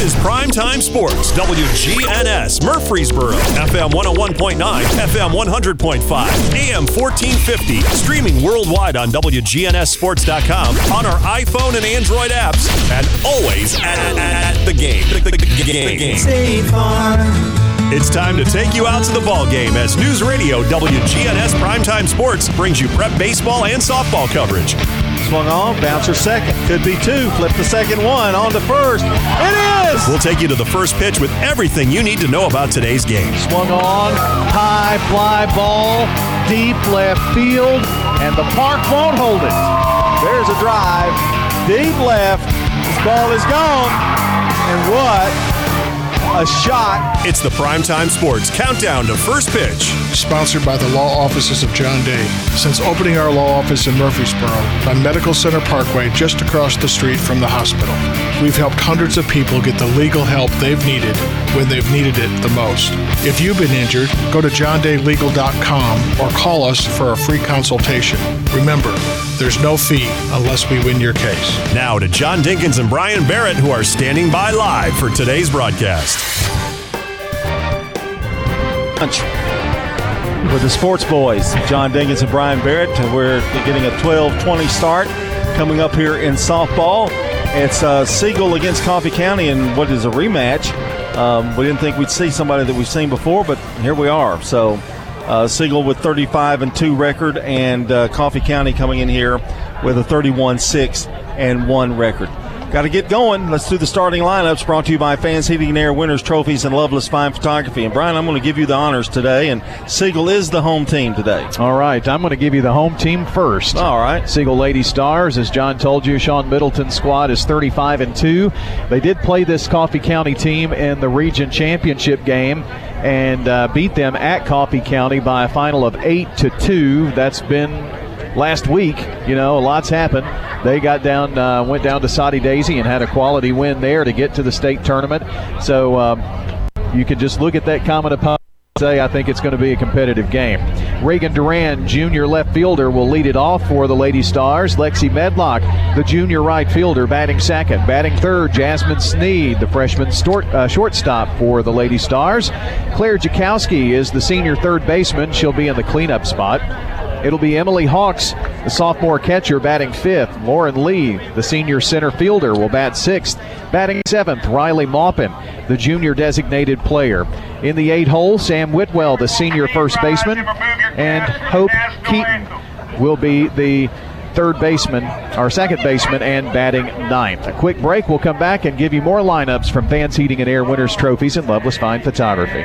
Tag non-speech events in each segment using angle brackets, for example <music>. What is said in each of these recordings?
is Primetime Sports, WGNS, Murfreesboro, FM 101.9, FM 100.5, AM 1450, streaming worldwide on WGNSSports.com, on our iPhone and Android apps, and always at, at the game. The, the, the game. It's time to take you out to the ball game as News Radio WGNS Primetime Sports brings you prep baseball and softball coverage. Swung on, bouncer second. Could be two. Flip the second one on to first. It is! We'll take you to the first pitch with everything you need to know about today's game. Swung on, high fly ball, deep left field, and the park won't hold it. There's a drive, deep left. This ball is gone. And what a shot. It's the Primetime Sports Countdown to First Pitch. Sponsored by the law offices of John Day. Since opening our law office in Murfreesboro on Medical Center Parkway, just across the street from the hospital, we've helped hundreds of people get the legal help they've needed when they've needed it the most. If you've been injured, go to johndaylegal.com or call us for a free consultation. Remember, there's no fee unless we win your case. Now to John Dinkins and Brian Barrett, who are standing by live for today's broadcast. Punch. With the Sports Boys, John Dinkins and Brian Barrett. We're getting a 12 20 start coming up here in softball. It's uh, Siegel against Coffee County and what is a rematch. Um, we didn't think we'd see somebody that we've seen before, but here we are. So uh, Siegel with 35 and 2 record, and uh, Coffee County coming in here with a 31 6 and 1 record. Got to get going. Let's do the starting lineups brought to you by Fans Heating and Air Winners Trophies and Loveless Fine Photography. And Brian, I'm going to give you the honors today, and Siegel is the home team today. All right, I'm going to give you the home team first. All right. Siegel Lady Stars, as John told you, Sean Middleton's squad is 35 and 2. They did play this Coffee County team in the region championship game and uh, beat them at Coffee County by a final of 8 to 2. That's been last week. You know, a lot's happened. They got down, uh, went down to Soddy Daisy and had a quality win there to get to the state tournament. So um, you can just look at that comment opponent say I think it's going to be a competitive game. Reagan Duran, junior left fielder, will lead it off for the Lady Stars. Lexi Medlock, the junior right fielder, batting second. Batting third, Jasmine Sneed, the freshman stort, uh, shortstop for the Lady Stars. Claire Jakowski is the senior third baseman. She'll be in the cleanup spot. It'll be Emily Hawks, the sophomore catcher, batting fifth. Lauren Lee, the senior center fielder, will bat sixth. Batting seventh, Riley Maupin, the junior designated player. In the eight hole, Sam Whitwell, the senior first baseman, and Hope Keaton will be the third baseman, our second baseman, and batting ninth. A quick break. We'll come back and give you more lineups from Fans Heating and Air Winners Trophies and Loveless Fine Photography.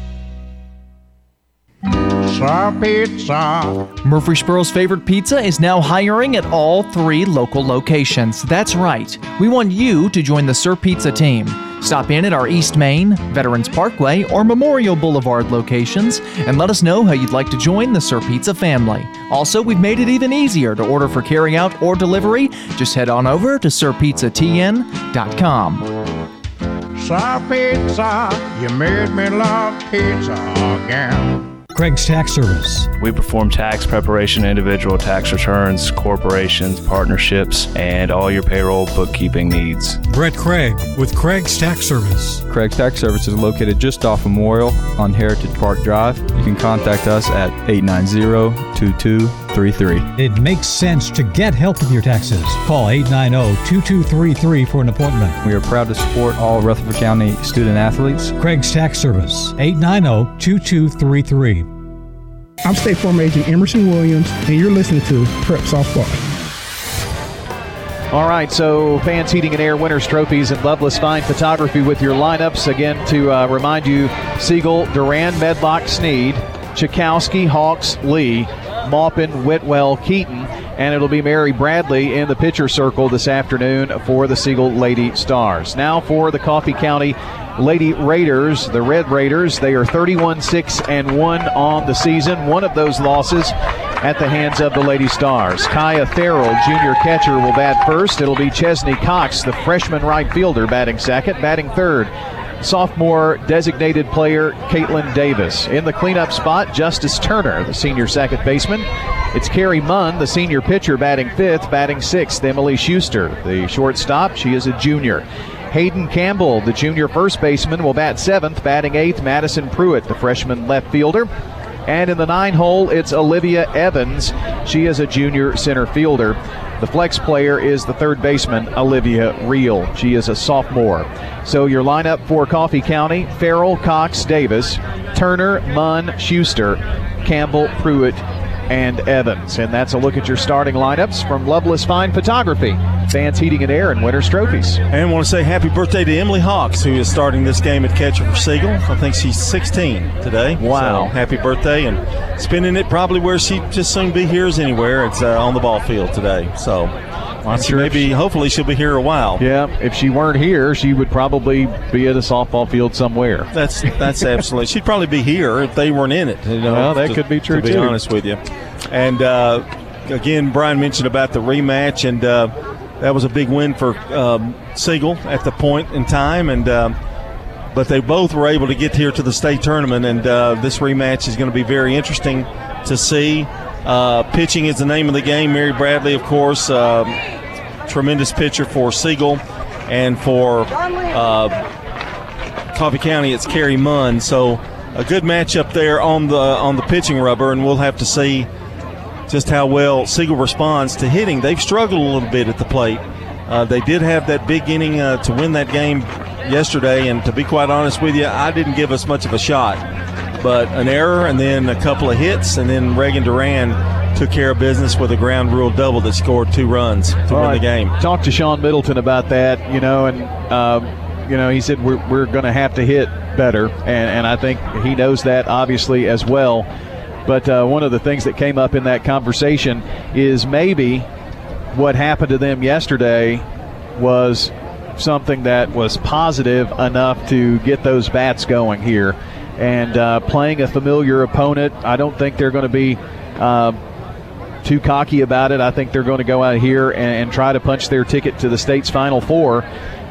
Pizza, pizza. Murfreesboro's favorite pizza is now hiring at all three local locations. That's right. We want you to join the Sir Pizza team. Stop in at our East Main, Veterans Parkway, or Memorial Boulevard locations and let us know how you'd like to join the Sir Pizza family. Also, we've made it even easier to order for carryout or delivery. Just head on over to sirpizzatn.com. Sir Pizza, you made me love pizza again. Craig's Tax Service. We perform tax preparation, individual tax returns, corporations, partnerships, and all your payroll bookkeeping needs. Brett Craig with Craig's Tax Service. Craig's Tax Service is located just off Memorial on Heritage Park Drive. You can contact us at 890-2233. It makes sense to get help with your taxes. Call 890-2233 for an appointment. We are proud to support all Rutherford County student athletes. Craig's Tax Service, 890-2233. I'm State Farm Agent Emerson Williams, and you're listening to Prep Softball. All right, so Fans Heating and Air Winners Trophies and Loveless Fine Photography with your lineups. Again, to uh, remind you Siegel, Duran, Medlock, Sneed, Chakowski, Hawks, Lee, Maupin, Whitwell, Keaton, and it'll be Mary Bradley in the pitcher circle this afternoon for the Siegel Lady Stars. Now for the Coffee County Lady Raiders, the Red Raiders. They are 31 6 and 1 on the season. One of those losses at the hands of the Lady Stars. Kaya Farrell, junior catcher, will bat first. It'll be Chesney Cox, the freshman right fielder, batting second. Batting third, sophomore designated player Caitlin Davis. In the cleanup spot, Justice Turner, the senior second baseman. It's Carrie Munn, the senior pitcher, batting fifth. Batting sixth, Emily Schuster, the shortstop. She is a junior. Hayden Campbell, the junior first baseman, will bat seventh. Batting eighth, Madison Pruitt, the freshman left fielder. And in the nine hole, it's Olivia Evans. She is a junior center fielder. The flex player is the third baseman, Olivia Reel. She is a sophomore. So your lineup for Coffee County Farrell, Cox, Davis, Turner, Munn, Schuster, Campbell, Pruitt, and Evans. And that's a look at your starting lineups from Loveless Fine Photography, Fans Heating and Air, and Winners Trophies. And want to say happy birthday to Emily Hawks, who is starting this game at catcher for Siegel. I think she's 16 today. Wow. So happy birthday. And spending it probably where she just soon be here as anywhere. It's uh, on the ball field today. So I'm sure maybe, she, hopefully, she'll be here a while. Yeah, if she weren't here, she would probably be at a softball field somewhere. That's that's absolutely. She'd probably be here if they weren't in it. You know, well, that to, could be true to be too. honest with you. And uh, again, Brian mentioned about the rematch, and uh, that was a big win for um, Siegel at the point in time, and. Um, but they both were able to get here to the state tournament, and uh, this rematch is going to be very interesting to see. Uh, pitching is the name of the game. Mary Bradley, of course, uh, tremendous pitcher for Siegel, and for uh, Coffee County, it's Kerry Munn. So a good matchup there on the on the pitching rubber, and we'll have to see just how well Siegel responds to hitting. They've struggled a little bit at the plate. Uh, they did have that big inning uh, to win that game yesterday, and to be quite honest with you, I didn't give us much of a shot. But an error, and then a couple of hits, and then Reagan Duran took care of business with a ground rule double that scored two runs to All win right. the game. Talked to Sean Middleton about that, you know, and um, you know he said we're, we're going to have to hit better, and, and I think he knows that obviously as well. But uh, one of the things that came up in that conversation is maybe what happened to them yesterday was something that was positive enough to get those bats going here. And uh, playing a familiar opponent, I don't think they're going to be uh, too cocky about it. I think they're going to go out here and, and try to punch their ticket to the state's Final Four.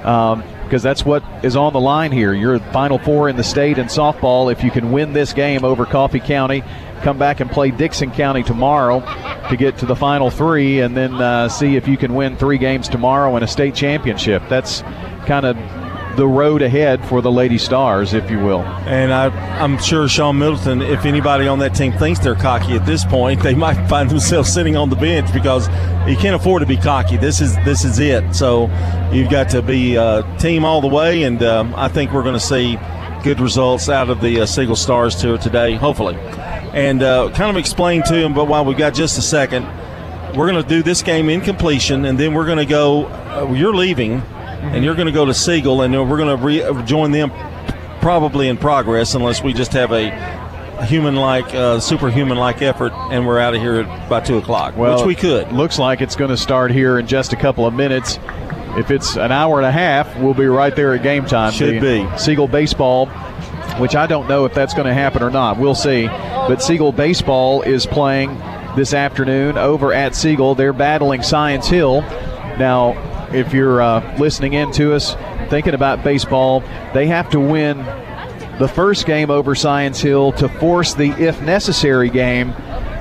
Um, because that's what is on the line here. You're Final Four in the state in softball. If you can win this game over Coffee County, come back and play Dickson County tomorrow to get to the Final Three, and then uh, see if you can win three games tomorrow in a state championship. That's kind of the road ahead for the Lady Stars, if you will. And I, I'm sure Sean Middleton, if anybody on that team thinks they're cocky at this point, they might <laughs> find themselves sitting on the bench because you can't afford to be cocky. This is this is it. So you've got to be uh, team all the way, and um, I think we're going to see good results out of the uh, Stars tour today, hopefully. And uh, kind of explain to them, but while we've got just a second, we're going to do this game in completion, and then we're going to go. Uh, you're leaving, and you're going to go to Siegel, and we're going to re- join them probably in progress, unless we just have a human-like, uh, superhuman-like effort, and we're out of here by two o'clock, Well, which we could. Looks like it's going to start here in just a couple of minutes. If it's an hour and a half, we'll be right there at game time. Should The be. Siegel baseball, which I don't know if that's going to happen or not. We'll see. But Siegel baseball is playing this afternoon over at Siegel. They're battling Science Hill. Now, if you're uh, listening in to us, thinking about baseball, they have to win the first game over Science Hill to force the if necessary game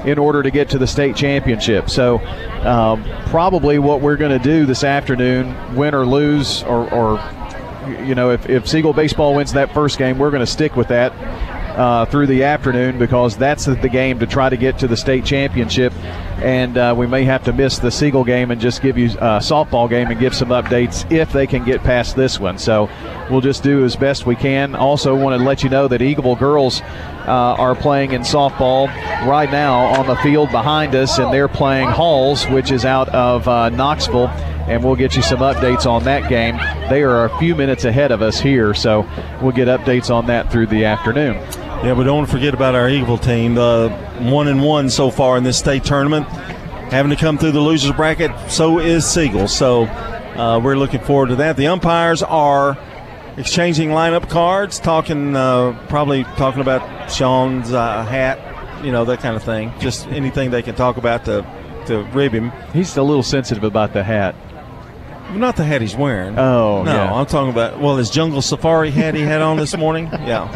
in order to get to the state championship. So, um, probably what we're going to do this afternoon, win or lose, or, or you know, if, if Siegel baseball wins that first game, we're going to stick with that uh, through the afternoon because that's the, game to try to get to the state championship. And uh, we may have to miss the Siegel game and just give you a softball game and give some updates if they can get past this one. So we'll just do as best we can. Also, want to let you know that Eagleville girls uh, are playing in softball right now on the field behind us, and they're playing Halls, which is out of uh, Knoxville and we'll get you some updates on that game. They are a few minutes ahead of us here, so we'll get updates on that through the afternoon. Yeah, but don't forget about our Eagle team. Uh, one and one so far in this state tournament. having to come through the losers bracket. So is Siegel. So uh, we're looking forward to that. The umpires are exchanging lineup cards, talking uh, probably talking about Sean's uh, hat, you know that kind of thing. Just anything they can talk about to to rib him. He's a little sensitive about the hat. Not the hat he's wearing. Oh, no, yeah. I'm talking about well his jungle safari hat he had on this morning. <laughs> Yeah.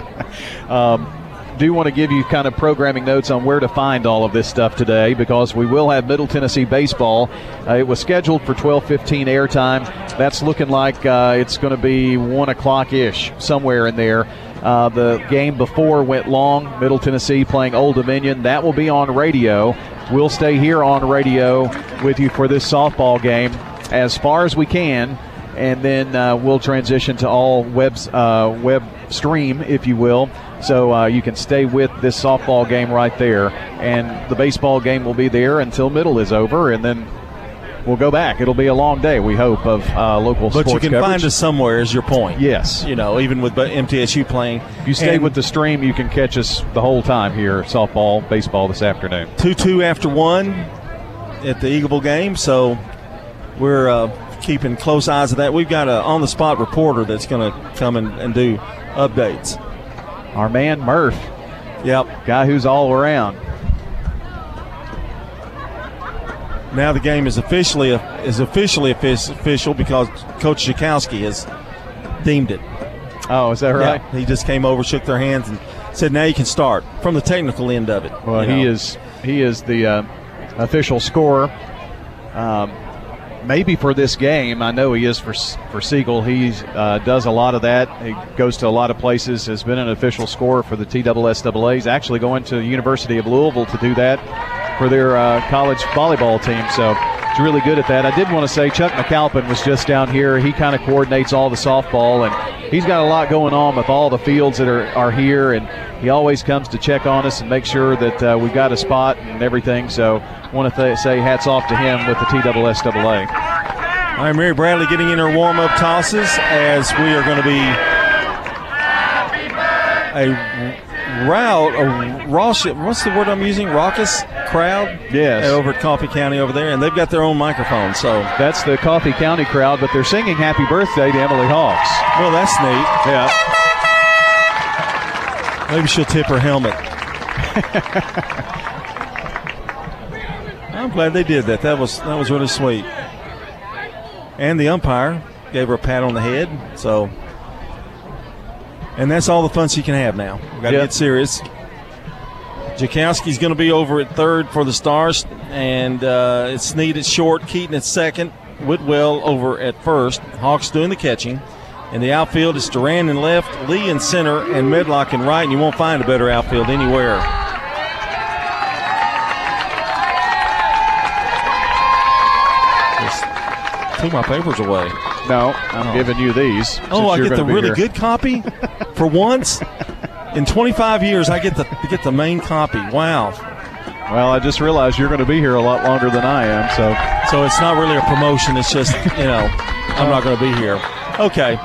Um, do want to give you kind of programming notes on where to find all of this stuff today because we will have Middle Tennessee baseball. Uh, it was scheduled for 12:15 airtime. That's looking like uh, it's going to be one o'clock ish somewhere in there. Uh, the game before went long. Middle Tennessee playing Old Dominion. That will be on radio. We'll stay here on radio with you for this softball game as far as we can and then uh, we'll transition to all webs, uh, web stream, if you will. So uh, you can stay with this softball game right there, and the baseball game will be there until middle is over, and then we'll go back. It'll be a long day, we hope, of uh, local But sports But you can coverage. find us somewhere. Is your point? Yes. You know, even with MTSU playing, If you stay And with the stream, you can catch us the whole time here, softball, baseball this afternoon. two two after one at the Eagleville game. So we're uh, keeping close eyes of that. We've got a on the spot reporter that's going to come and, and do updates. Our man Murph, Yep. guy who's all around. Now the game is officially is officially official because Coach Zukowski has deemed it. Oh, is that right? Yeah, he just came over, shook their hands, and said, "Now you can start." From the technical end of it. Well, he know. is he is the uh, official scorer. Um, maybe for this game, I know he is for for Siegel. He uh, does a lot of that. He goes to a lot of places. Has been an official scorer for the TSSAA. He's actually going to the University of Louisville to do that for their uh, college volleyball team. So he's really good at that. I did want to say Chuck McAlpin was just down here. He kind of coordinates all the softball, and he's got a lot going on with all the fields that are, are here. And he always comes to check on us and make sure that uh, we've got a spot and everything. So I want to th- say hats off to him with the TSSAA. All right, Mary Bradley getting in her warm up tosses as we are going to be a route, a raucous, what's the word I'm using? Raucous crowd? Yes. Over at Coffee County over there, and they've got their own microphone. So, That's the Coffee County crowd, but they're singing happy birthday to Emily Hawks. well, that's neat. Yeah. Maybe she'll tip her helmet. I'm glad they did that. That was that was really sweet. And the umpire gave her a pat on the head. So, and that's all the fun she can have now. Got to Yep. get serious. Jakowski's going to be over at third for the Stars, and uh, it's Sneed at short, Keaton at second, Whitwell over at first. Hawks doing the catching. In the outfield, it's Duran in left, Lee in center, and Medlock in right, and you won't find a better outfield anywhere. Just took my papers away. No, I'm Oh. giving you these. Oh, I get the really here. good copy for once. In 25 years, I get the get the main copy. Wow. Well, I just realized you're going to be here a lot longer than I am, so So it's not really a promotion. It's just, you know, I'm not going to be here. Okay.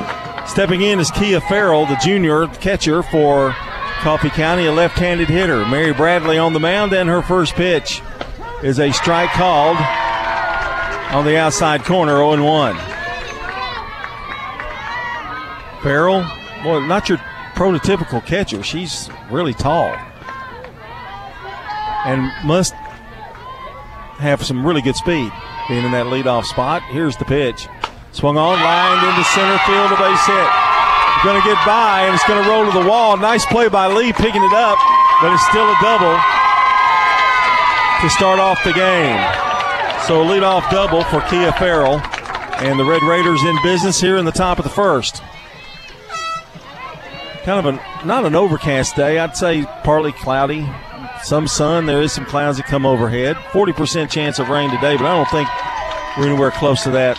Stepping in is Kia Farrell, the junior catcher for Coffee County, a left handed hitter. Mary Bradley on the mound, and her first pitch is a strike called on the outside corner, 0 1. Farrell, well, not your prototypical catcher. She's really tall and must have some really good speed being in that leadoff spot. Here's the pitch. Swung on, lined into center field, a base hit. Going to get by, and it's going to roll to the wall. Nice play by Lee picking it up, but it's still a double to start off the game. So a leadoff double for Kia Farrell, and the Red Raiders in business here in the top of the first. Kind of a not an overcast day. I'd say partly cloudy, some sun. There is some clouds that come overhead. 40% chance of rain today, but I don't think we're anywhere close to that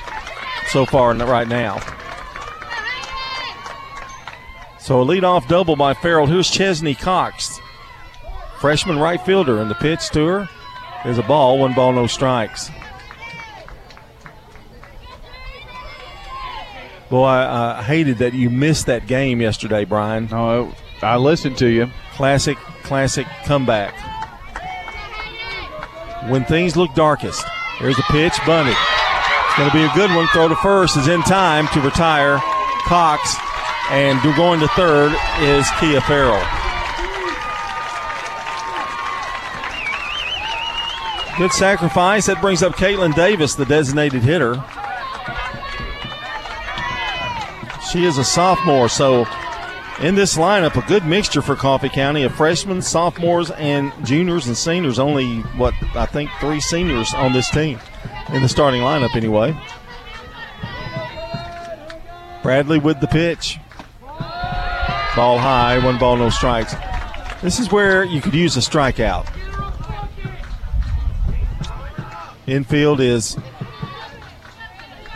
so far right now. So a leadoff double by Farrell. Here's Chesney Cox, freshman right fielder, and the pitch to her is a ball. One ball, no strikes. Boy, I, I hated that you missed that game yesterday, Brian. Oh, I listened to you. Classic, classic comeback. when things look darkest. Here's a pitch, bunted. It's going to be a good one. Throw to first is in time to retire Cox, and going to third is Kia Farrell. Good sacrifice. That brings up Caitlin Davis, the designated hitter. She is a sophomore, so in this lineup, a good mixture for Coffee County of freshmen, sophomores, and juniors and seniors. Only, what, I think three seniors on this team in the starting lineup, anyway. Bradley with the pitch. Ball high, one ball, no strikes. This is where you could use a strikeout. Infield is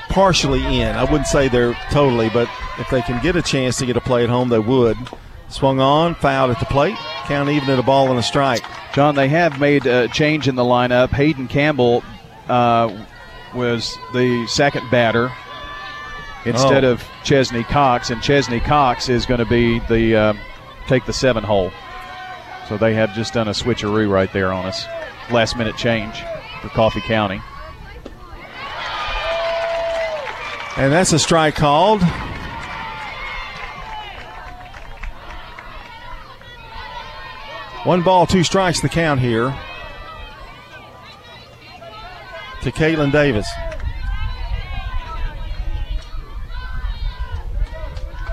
partially in. I wouldn't say they're totally, but if they can get a chance to get a play at home, they would. Swung on, fouled at the plate. Count even at a ball and a strike. John, they have made a change in the lineup. Hayden Campbell uh, was the second batter instead Oh. of Chesney Cox, and Chesney Cox is going to be the uh, take the seven hole. So they have just done a switcheroo right there on us. Last minute change for Coffee County. And that's a strike called. One ball, two strikes, the count here to Caitlin Davis.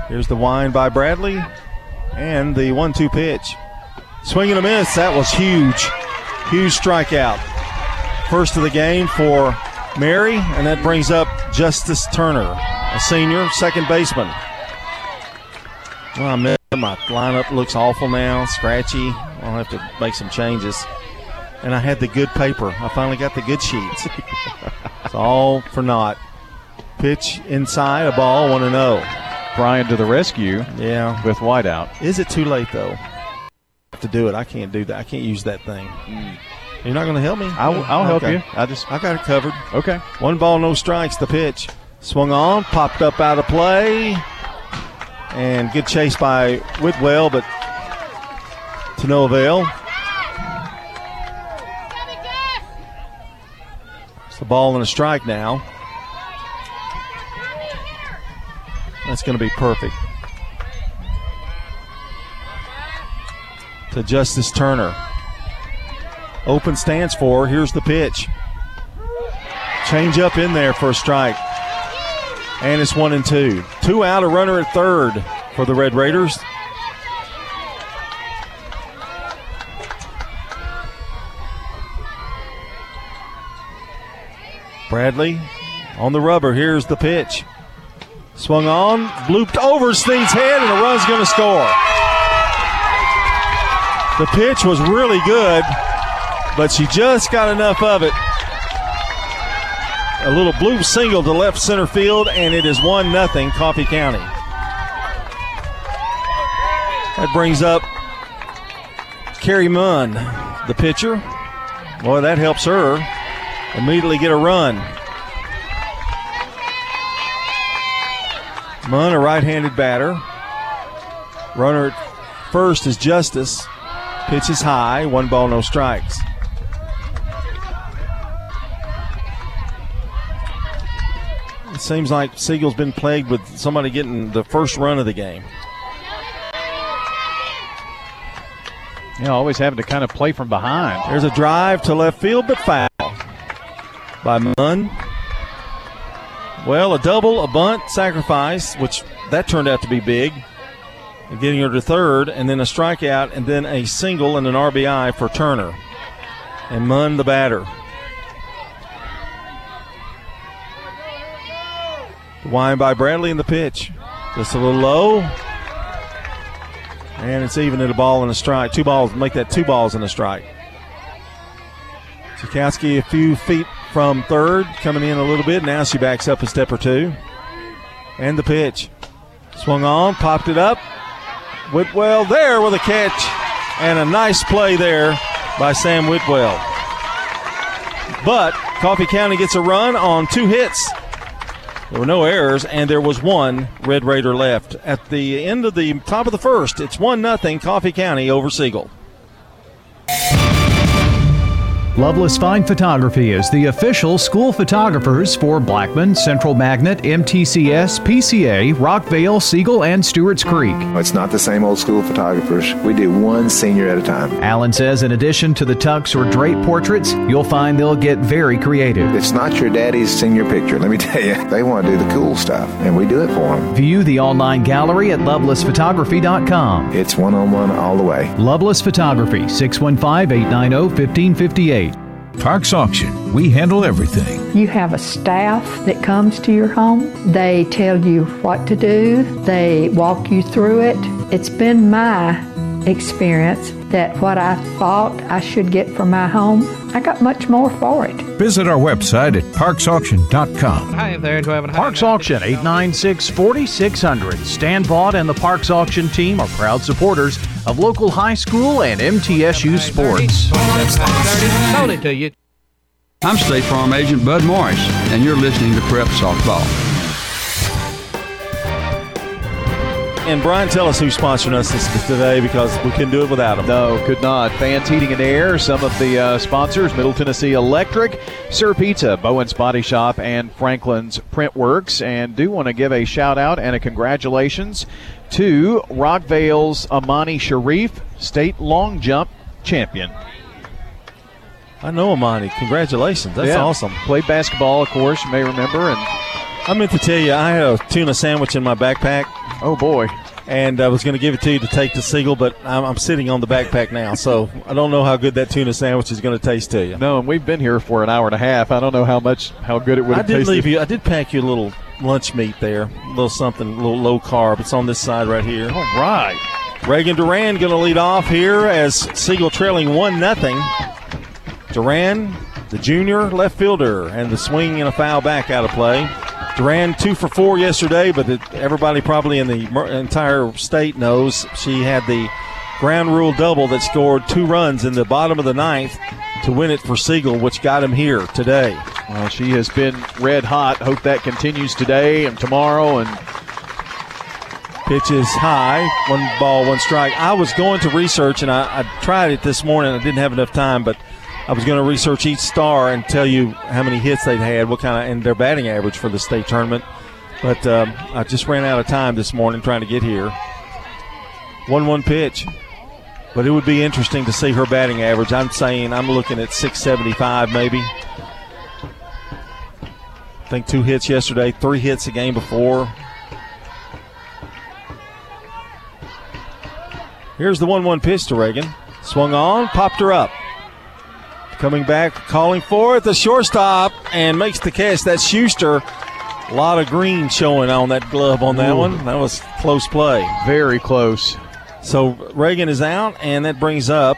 Here's the wind by Bradley and the one two pitch. Swing and a miss. That was huge. Huge strikeout. First of the game for Mary, and that brings up Justice Turner, a senior, second baseman. Well, I missed my lineup looks awful now, scratchy. I'll have to make some changes. And I had the good paper. I finally got the good sheets. <laughs> it's all for naught. Pitch inside, a ball, 1 0. Brian to the rescue. Yeah. With whiteout. Is it too late, though? To do it, I can't do that. I can't use that thing. Mm. You're not going to help me? I'll, I'll help you. I just I got it covered. Okay. One ball, no strikes. The pitch swung on, popped up out of play, and good chase by Whitwell, but to no avail. It's a ball and a strike now. That's going to be perfect. To Justice Turner. Open stands for. Here's the pitch. Change up in there for a strike. And it's one and two. Two out, a runner at third for the Red Raiders. Bradley on the rubber. Here's the pitch. Swung on, blooped over Sneed's head, and the run's going to score. The pitch was really good, but she just got enough of it. A little blue single to left center field, and it is 1 0 Coffee County. That brings up Carrie Munn, the pitcher. Boy, that helps her immediately get a run. Munn, a right handed batter. Runner at first is Justice. Pitch is high, one ball, no strikes. It seems like Siegel's been plagued with somebody getting the first run of the game. You know, always having to kind of play from behind. There's a drive to left field, but foul by Munn. Well, a double, a bunt, sacrifice, which that turned out to be big. Getting her to third, and then a strikeout, and then a single and an RBI for Turner. And Munn, the batter. The wind by Bradley in the pitch. Just a little low. And it's even at a ball and a strike. Two balls, make that two balls and a strike. Chakowski a few feet from third, coming in a little bit. Now she backs up a step or two. And the pitch. Swung on, popped it up. Whitwell there with a catch. And a nice play there by Sam Whitwell. But Coffee County gets a run on two hits. There were no errors, and there was one Red Raider left. At the end of the top of the first, it's 1 0 Coffee County over Siegel. Loveless Fine Photography is the official school photographers for Blackman, Central Magnet, MTCS, PCA, Rockvale, Siegel, and Stewart's Creek. It's not the same old school photographers. We do one senior at a time. Allen says in addition to the tux or drape portraits, you'll find they'll get very creative. It's not your daddy's senior picture, let me <laughs> tell you. They want to do the cool stuff, and we do it for them. View the online gallery at lovelessphotography.com. It's one on one all the way. Loveless Photography, 615 890 1558. Parks Auction. We handle everything. You have a staff that comes to your home. They tell you what to do, they walk you through it. It's been my experience that what I thought I should get for my home, I got much more for it. Visit our website at parksauction.com. Hi there, do I have a Parks Auction 896 4600. Stan Vaught and the Parks Auction team are proud supporters of local high school and MTSU sports. Sold it to you. I'm State Farm Agent Bud Morris, and you're listening to Prep Softball. And Brian, tell us who's sponsoring us this, today because we couldn't do it without them. No, could not. Fans Heating and Air, some of the uh, sponsors Middle Tennessee Electric, Sir Pizza, Bowen's Body Shop, and Franklin's Print Works. And do want to give a shout out and a congratulations to Rockvale's Amani Sharif, state long jump champion. I know Amani. Congratulations. That's Yeah. awesome. Played basketball, of course, you may remember. And I meant to tell you, I had a tuna sandwich in my backpack. Oh boy! And I was going to give it to you to take to Siegel, but I'm, I'm sitting on the backpack now, so I don't know how good that tuna sandwich is going to taste to you. No, and we've been here for an hour and a half. I don't know how much, how good it would I did leave you. I did pack you a little lunch meat there, a little something, a little low carb. It's on this side right here. All right. Reagan Duran going to lead off here as Siegel trailing one nothing. Duran, the junior left fielder, and the swing and a foul back out of play. Duran two for four yesterday, but it, everybody probably in the entire state knows she had the ground rule double that scored two runs in the bottom of the ninth to win it for Siegel, which got him here today. Well, she has been red hot. Hope that continues today and tomorrow. And Pitch is high, one ball, one strike. I was going to research, and I, I tried it this morning. I didn't have enough time, but I was going to research each star and tell you how many hits they'd had, what kind of, and their batting average for the state tournament. But um, I just ran out of time this morning trying to get here. One-one pitch, but it would be interesting to see her batting average. I'm saying I'm looking at 675 maybe. I think two hits yesterday, three hits the game before. Here's the 1 1 pitch to Reagan. Swung on, popped her up. Coming back, calling for it, the shortstop, and makes the catch. That's Schuster. A lot of green showing on that glove on that Ooh. one. That was close play. Very close. So Reagan is out, and that brings up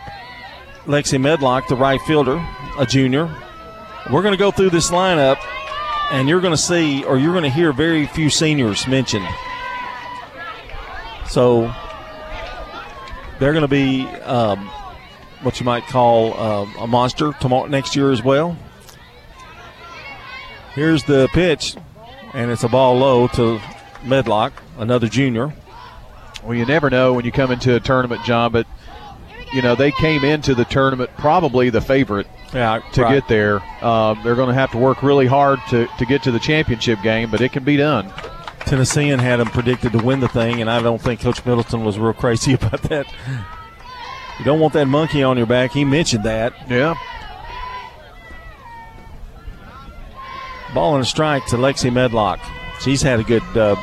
Lexi Medlock, the right fielder, a junior. We're going to go through this lineup, and you're going to see, or you're going to hear very few seniors mentioned. So they're going to be um, what you might call um, a monster tomorrow next year as well. Here's the pitch, and it's a ball low to Medlock, another junior. Well, you never know when you come into a tournament, John, but you know they came into the tournament probably the favorite yeah, to right. get there. Um, they're going to have to work really hard to, to get to the championship game, but it can be done. Tennessean had them predicted to win the thing, and I don't think Coach Middleton was real crazy <laughs> about that. You don't want that monkey on your back. He mentioned that. Yeah. Ball and a strike to Lexi Medlock. She's had a good uh,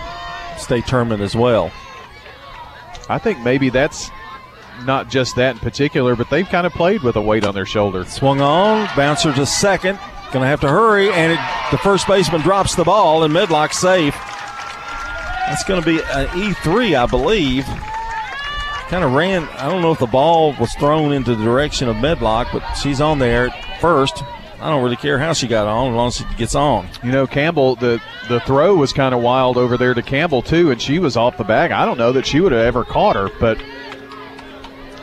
state tournament as well. I think maybe that's not just that in particular, but they've kind of played with a weight on their shoulder. Swung on, bouncer to second. Going to have to hurry, and it, the first baseman drops the ball, and Medlock safe. That's going to be an E3, I believe. Kind of ran, I don't know if the ball was thrown into the direction of Medlock, but she's on there first. I don't really care how she got on as long as she gets on. You know, Campbell, the, the throw was kind of wild over there to Campbell, too, and she was off the bag. I don't know that she would have ever caught her, but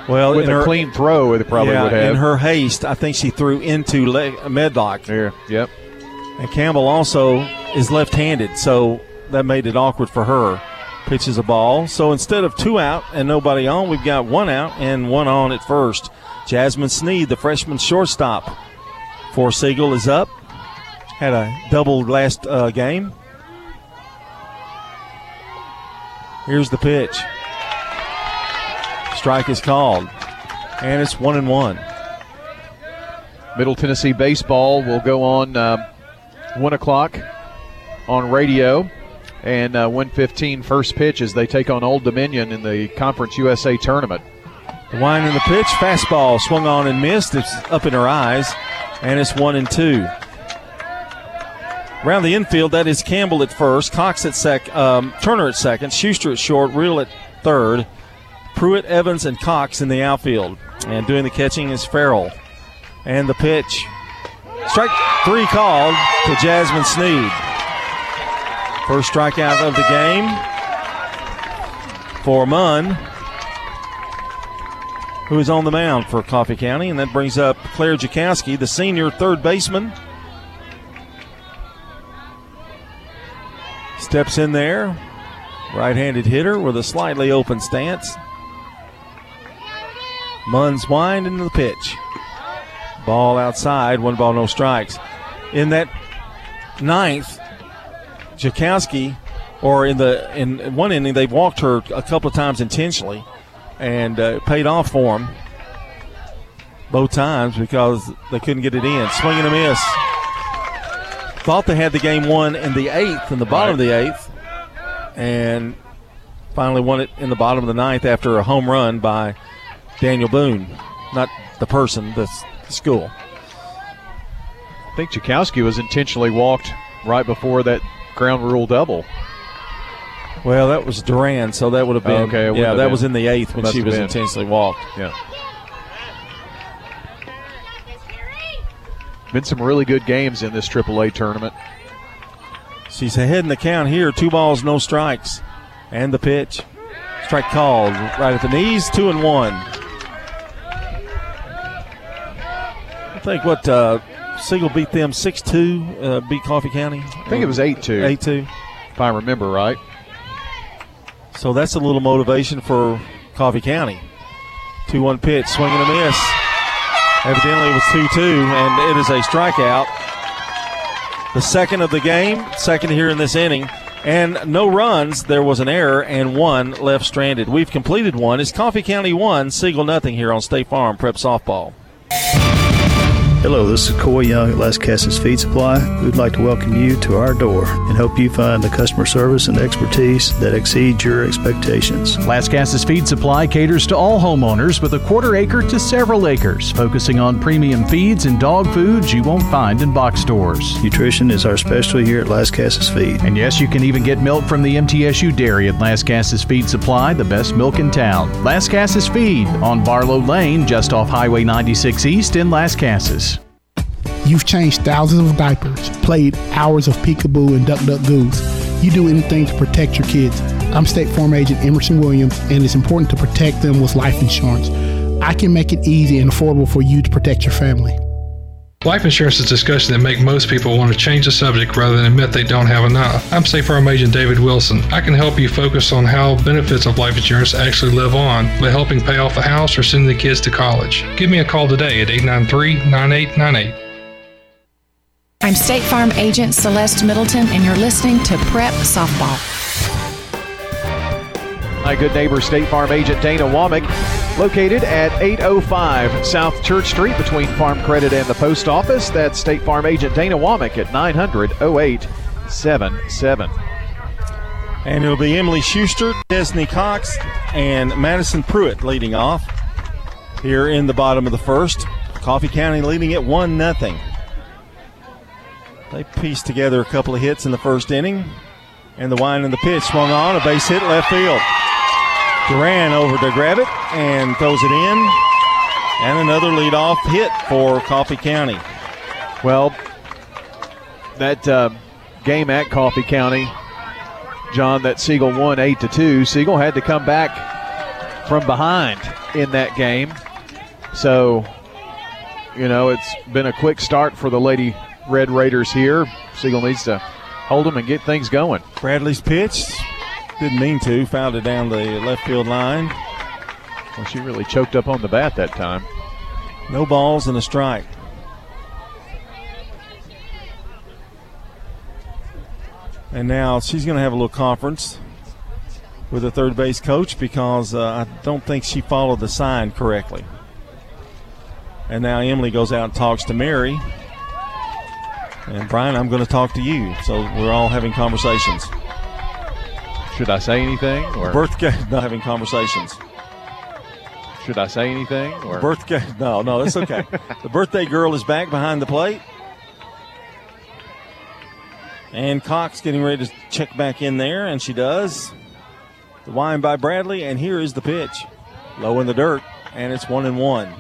well, with in a her- clean throw, it probably yeah, would have. In her haste, I think she threw into Le- Medlock. Yeah, yep. And Campbell also is left handed, so that made it awkward for her. Pitches a ball. So instead of two out and nobody on, we've got one out and one on at first. Jasmine Sneed, the freshman shortstop, for Siegel is up. Had a double last uh, game. Here's the pitch. Strike is called, and it's one and one. Middle Tennessee baseball will go on uh, one o'clock on radio, and uh, 115 first pitch as they take on Old Dominion in the Conference USA tournament. The wine in the pitch, fastball swung on and missed. It's up in her eyes, and it's one and two. Around the infield, that is Campbell at first, Cox at sec, um, Turner at second, Schuster at short, Real at third, Pruitt, Evans, and Cox in the outfield. And doing the catching is Farrell. And the pitch. Strike three called to Jasmine Sneed. First strikeout of the game for Munn, who is on the mound for Coffee County. And that brings up Claire Jakowski, the senior third baseman. Steps in there. Right handed hitter with a slightly open stance. Munn's wind into the pitch. Ball outside, one ball, no strikes. In that ninth, Jakowski, or in the in one inning, they walked her a couple of times intentionally, and uh, paid off for them both times because they couldn't get it in. Swing and a miss. Thought they had the game won in the eighth, in the bottom of the eighth, and finally won it in the bottom of the ninth after a home run by Daniel Boone. Not the person, the school. I think Jakowski was intentionally walked right before that ground rule double. Well, that was Duran, so that would have been. Oh, okay, yeah, that been. was in the eighth when she was been. intentionally walked. Yeah. Been some really good games in this AAA tournament. She's ahead in the count here. Two balls, no strikes. And the pitch. Strike called right at the knees, two and one. I think what uh, Siegel beat them 6 2, uh, beat Coffee County. I think it was 8 2. 8 2. If I remember right. So that's a little motivation for Coffee County. 2 1 pitch, swing and a miss. Evidently it was 2 2, and it is a strikeout. The second of the game, second here in this inning. And no runs. There was an error and one left stranded. We've completed one. It's Coffee County one, Siegel nothing here on State Farm Prep Softball. Hello, this is Coy Young at Lascassas Feed Supply. We'd like to welcome you to our door and hope you find the customer service and expertise that exceeds your expectations. Lascassas Feed Supply caters to all homeowners with a quarter acre to several acres, focusing on premium feeds and dog foods you won't find in box stores. Nutrition is our specialty here at Lascassas Feed. And yes, you can even get milk from the MTSU dairy at Lascassas Feed Supply, the best milk in town. Lascassas Feed on Barlow Lane, just off Highway 96 East in Lascassas. You've changed thousands of diapers, played hours of peekaboo and duck duck goose. You do anything to protect your kids. I'm State Farm Agent Emerson Williams, and it's important to protect them with life insurance. I can make it easy and affordable for you to protect your family. Life insurance is a discussion that make most people want to change the subject rather than admit they don't have enough. I'm State Farm Agent David Wilson. I can help you focus on how benefits of life insurance actually live on by helping pay off the house or sending the kids to college. Give me a call today at 893-9898. I'm State Farm Agent Celeste Middleton, and you're listening to Prep Softball. My good neighbor, State Farm Agent Dana Womack, located at 805 South Church Street between Farm Credit and the Post Office. That's State Farm Agent Dana Womack at 900 0877. And it'll be Emily Schuster, Chesney Cox, and Madison Pruitt leading off here in the bottom of the first. Coffee County leading it 1 0. They pieced together a couple of hits in the first inning, and the wind and the pitch swung on, a base hit left field. Duran over to grab it and throws it in, and another leadoff hit for Coffee County. Well, that uh, game at Coffee County, John, that Siegel won 8 to 2. Siegel had to come back from behind in that game. So, you know, it's been a quick start for the Lady Red Raiders here. Siegel needs to hold them and get things going. Bradley's pitched. Didn't mean to. Fouled it down the left field line. Well, she really choked up on the bat that time. No balls and a strike. And now she's going to have a little conference with the third base coach because uh, I don't think she followed the sign correctly. And now Emily goes out and talks to Mary. And Brian, I'm going to talk to you. So we're all having conversations. Should I say anything? Or Birthday, <laughs> not having conversations. should I say anything? Or Birthday, no, no, that's okay. <laughs> the birthday girl is back behind the plate. And Cox getting ready to check back in there, and she does. The wine by Bradley, and here is the pitch. Low in the dirt, and it's one and one.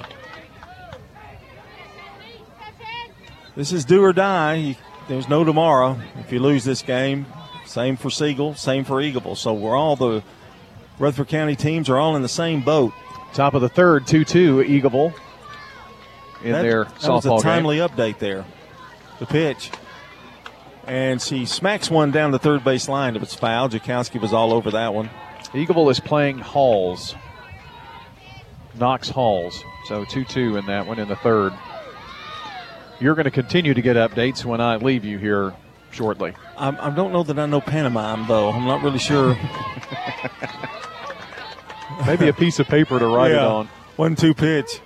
This is do or die. There's no tomorrow. If you lose this game, same for Siegel, same for Eagleville. So we're all the Rutherford County teams are all in the same boat. top of the third, two-two, Eagleville in that, their that was a softball game. timely update there. The pitch. And she smacks one down the third base line. If it's foul, Jakowski was all over that one. Eagleville is playing Halls. Knox Halls. So 2 2 in that one in the third. You're going to continue to get updates when I leave you here shortly. I, I don't know that I know pantomime, though. I'm not really sure. <laughs> Maybe a piece of paper to write it on. One two pitch.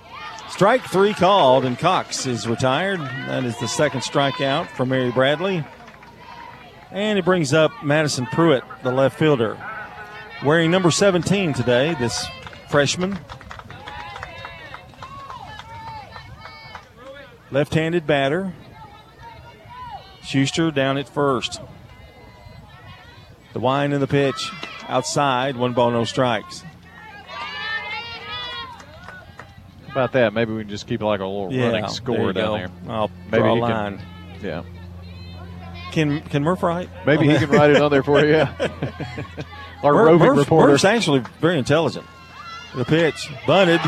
Strike three called, and Cox is retired. That is the second strikeout for Mary Bradley. And he brings up Madison Pruitt, the left fielder. Wearing number 17 today, this freshman. Left handed batter. Schuster down at first. The wind and the pitch outside, one ball, no strikes. About that? Maybe we can just keep like a little Yeah, running score you down go. there. I'll Maybe draw a he can- line. yeah. Can can Murph write? Maybe he can write it on there for you. Yeah. <laughs> Our Mur- roving Murph- reporter. Murph's actually very intelligent. The pitch bunted,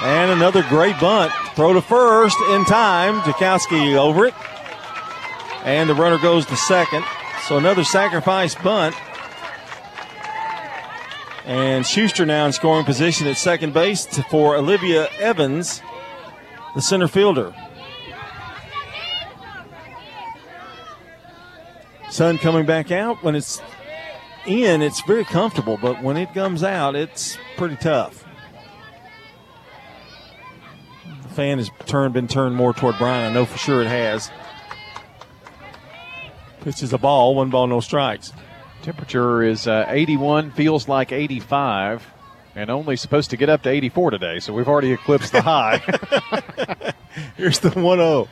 and another great bunt. Throw to first in time. Jakowski over it, and the runner goes to second. So another sacrifice bunt. And Schuster now in scoring position at second base for Olivia Evans, the center fielder. Sun coming back out when it's in, it's very comfortable, but when it comes out, it's pretty tough. The fan has turned been turned more toward Brian. I know for sure it has. Pitches a ball, one ball, no strikes. Temperature is uh, 81, feels like 85, and only supposed to get up to 84 today, so we've already eclipsed the high. <laughs> Here's the 1 0.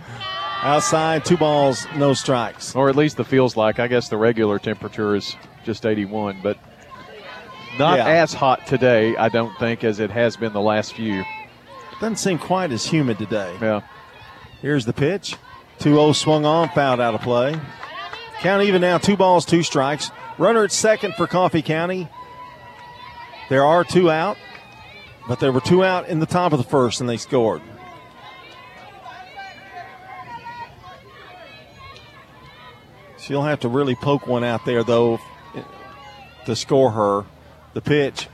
Outside, two balls, no strikes. or at least the feels like. I guess the regular temperature is just 81, but not Yeah. as hot today, I don't think, as it has been the last few. Doesn't seem quite as humid today. Yeah. Here's the pitch. 2 0 swung on, fouled out of play. Count even now, two balls, two strikes. Runner at second for Coffee County. There are two out, but there were two out in the top of the first, and they scored. She'll have to really poke one out there, though, to score her. The pitch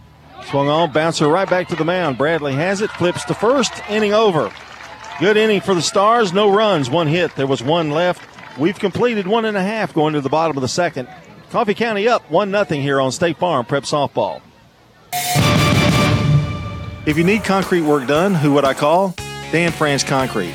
swung on, bouncer right back to the mound. Bradley has it, flips to first, inning over. Good inning for the Stars. No runs, one hit. There was one left. We've completed one and a half going to the bottom of the second. Coffee County up one nothing here on State Farm Prep Softball. If you need concrete work done, who would I call? Dan France Concrete.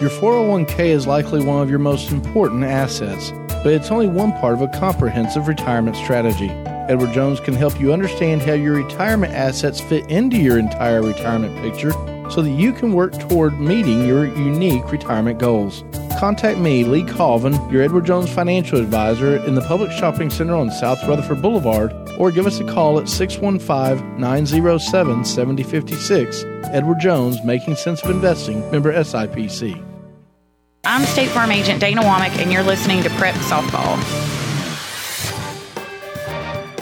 Your 401k is likely one of your most important assets, but it's only one part of a comprehensive retirement strategy. Edward Jones can help you understand how your retirement assets fit into your entire retirement picture so that you can work toward meeting your unique retirement goals. Contact me, Lee Colvin, your Edward Jones financial advisor in the Publix Shopping Center on South Rutherford Boulevard, or give us a call at 615 907 7056. Edward Jones, Making Sense of Investing, member SIPC. I'm State Farm Agent Dana Womack, and you're listening to Prep Softball.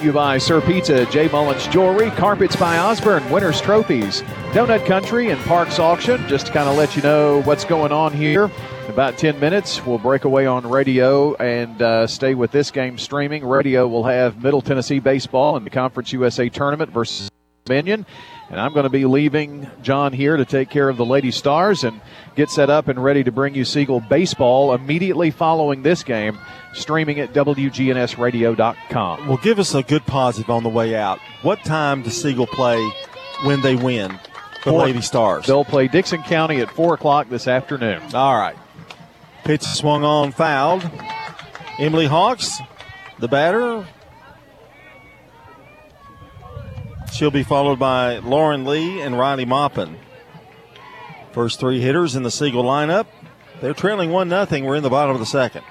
you buy Sir Pizza, J. Mullins Jewelry, Carpets by Osborne, Winners Trophies, Donut Country, and Parks Auction. Just to kind of let you know what's going on here. In about 10 minutes, we'll break away on radio and uh, stay with this game streaming. Radio will have Middle Tennessee baseball in the Conference USA tournament versus And I'm going to be leaving John here to take care of the Lady Stars and get set up and ready to bring you Siegel baseball immediately following this game, streaming at WGNSradio.com. Well, give us a good positive on the way out. What time does Siegel play when they win the Four- Lady Stars? They'll play Dickson County at 4 o'clock this afternoon. All right. Pitch swung on, fouled. Emily Hawks, the batter. She'll be followed by Lauren Lee and Riley Maupin. First three hitters in the Siegel lineup. They're trailing 1 0. We're in the bottom of the second.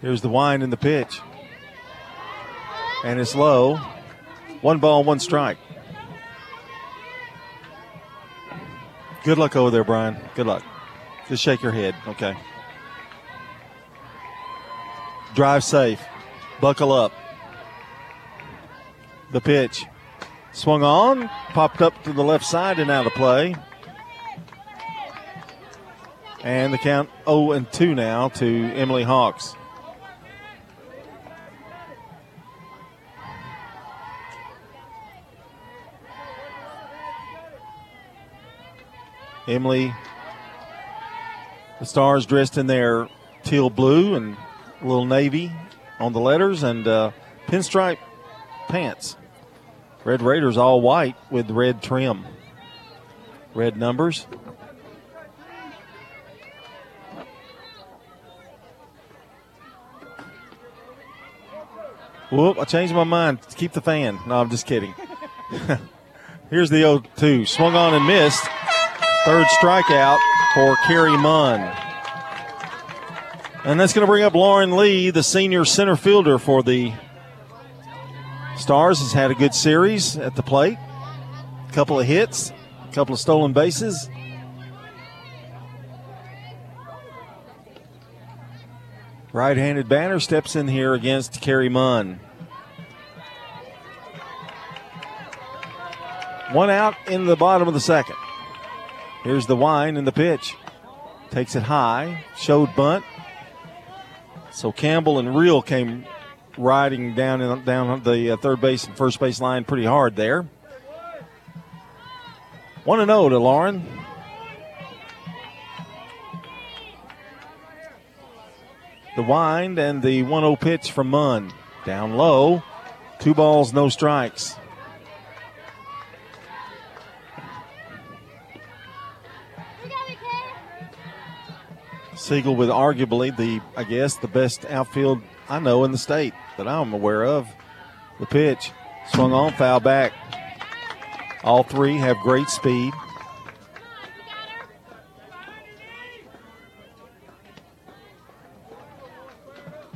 Here's the wind in the pitch. And it's low. One ball, one strike. Good luck over there, Brian. Good luck. Just shake your head. Okay. Drive safe. Buckle up. The pitch. Swung on, popped up to the left side and out of play. And the count 0 and 2 now to Emily Hawks. Emily, the stars dressed in their teal blue and little navy on the letters and uh, pinstripe pants. Red Raiders all white with red trim, red numbers. Whoop, I changed my mind. Keep the fan. No, I'm just kidding. <laughs> Here's the 0 2. Swung on and missed. Third strikeout for Carrie Munn. And that's going to bring up Lauren Lee, the senior center fielder for the Stars. Has had a good series at the plate. A couple of hits, a couple of stolen bases. Right handed Banner steps in here against Kerry Munn. One out in the bottom of the second. Here's the wine and the pitch. Takes it high. Showed bunt. So Campbell and Real came riding down in, down the uh, third base and first base line pretty hard there. 1 and 0 to Lauren. The wind and the 1 0 pitch from Munn. Down low. Two balls, no strikes. Siegel with arguably the, I guess, the best outfield I know in the state that I'm aware of. The pitch swung on, foul back. All three have great speed.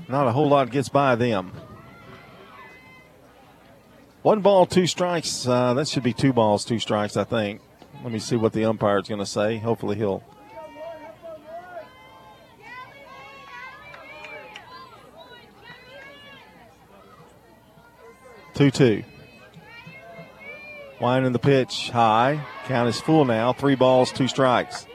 Not a whole lot gets by them. One ball, two strikes. Uh, that should be two balls, two strikes, I think. Let me see what the umpire's going to say. Hopefully he'll Two two. Winding the pitch high. Count is full now. Three balls, two strikes.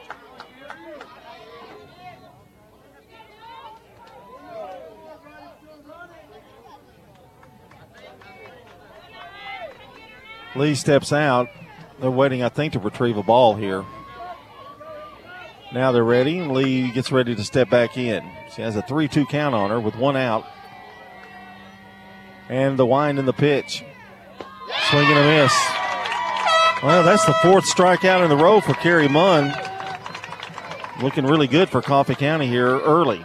Lee steps out. They're waiting, I think, to retrieve a ball here. Now they're ready. Lee gets ready to step back in. She has a 3 2 count on her with one out. And the wind in the pitch. Swing and a miss. Well, that's the fourth strikeout in the row for Kerry Munn. Looking really good for Coffee County here early.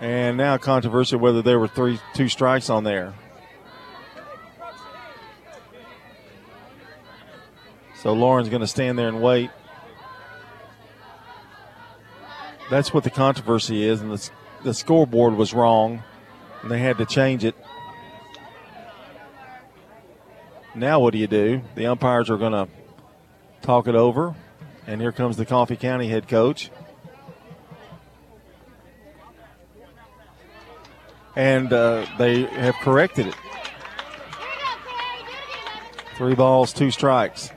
And now controversy whether there were three two strikes on there. So Lauren's going to stand there and wait. That's what the controversy is, and the, the scoreboard was wrong, and they had to change it. Now, what do you do? The umpires are going to talk it over. And here comes the Coffee County head coach. And uh, they have corrected it. Three balls, two strikes.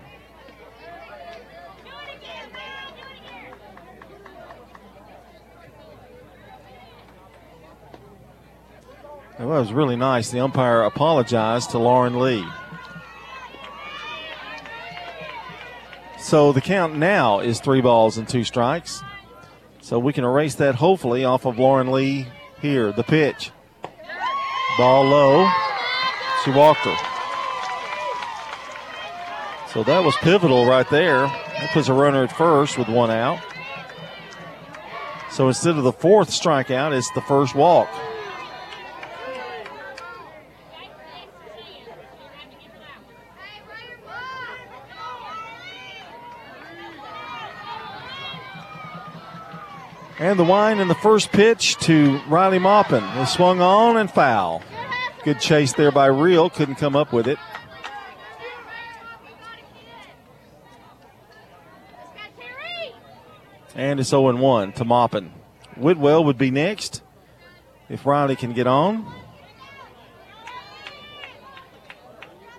It was really nice. The umpire apologized to Lauren Lee. So the count now is three balls and two strikes. So we can erase that hopefully off of Lauren Lee here. The pitch. Ball low. She walked her. So that was pivotal right there. That puts a runner at first with one out. So instead of the fourth strikeout, it's the first walk. And the wine in the first pitch to Riley Maupin. It swung on and foul. Good chase there by Real. Couldn't come up with it. And it's 0 1 to Maupin. Whitwell would be next if Riley can get on.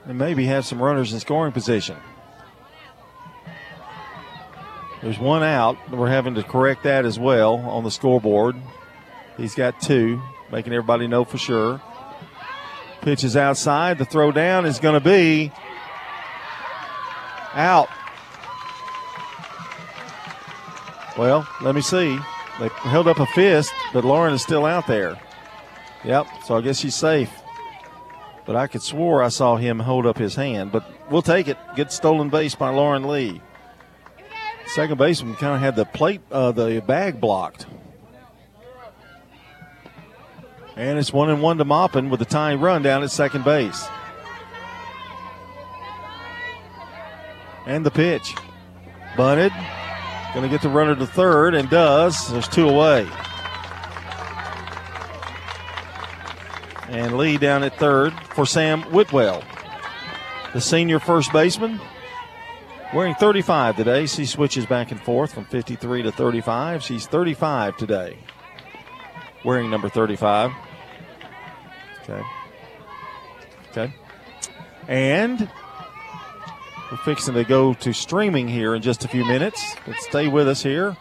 And maybe have some runners in scoring position. There's one out. We're having to correct that as well on the scoreboard. He's got two, making everybody know for sure. Pitch is outside. The throw down is going to be out. Well, let me see. They held up a fist, but Lauren is still out there. Yep, so I guess she's safe. But I could swore I saw him hold up his hand. But we'll take it. Good stolen base by Lauren Lee. Second baseman kind of had the plate, uh, the bag blocked. And it's one and one to Maupin with a tying run down at second base. And the pitch. Bunted. Going to get the runner to third and does. There's two away. And Lee down at third for Sam Whitwell. The senior first baseman wearing 35 today. She switches back and forth from 53 to 35. She's 35 today, wearing number 35. Okay. Okay. And we're fixing to go to streaming here in just a few minutes. But stay with us here.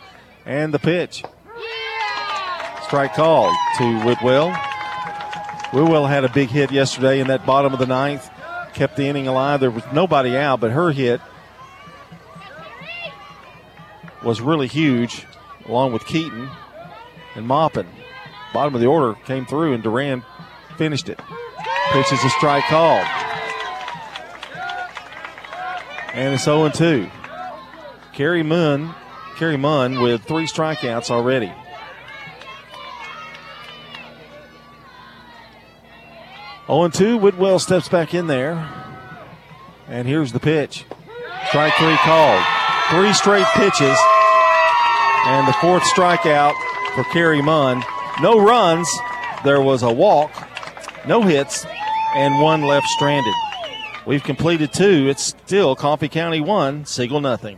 And the pitch. Strike call to Whitwell. Whitwell had a big hit yesterday in that bottom of the ninth, kept the inning alive. There was nobody out, but her hit was really huge, along with Keaton and Maupin. Bottom of the order came through, and Duran finished it. Pitch is a strike called. And it's 0 2. Kerry Munn, Kerry Munn with three strikeouts already. Oh and 2, Whitwell steps back in there. And here's the pitch. Strike three called. Three straight pitches. And the fourth strikeout for Kerry Munn. No runs. There was a walk, no hits, and one left stranded. We've completed two. It's still Coffee County one, Siegel nothing.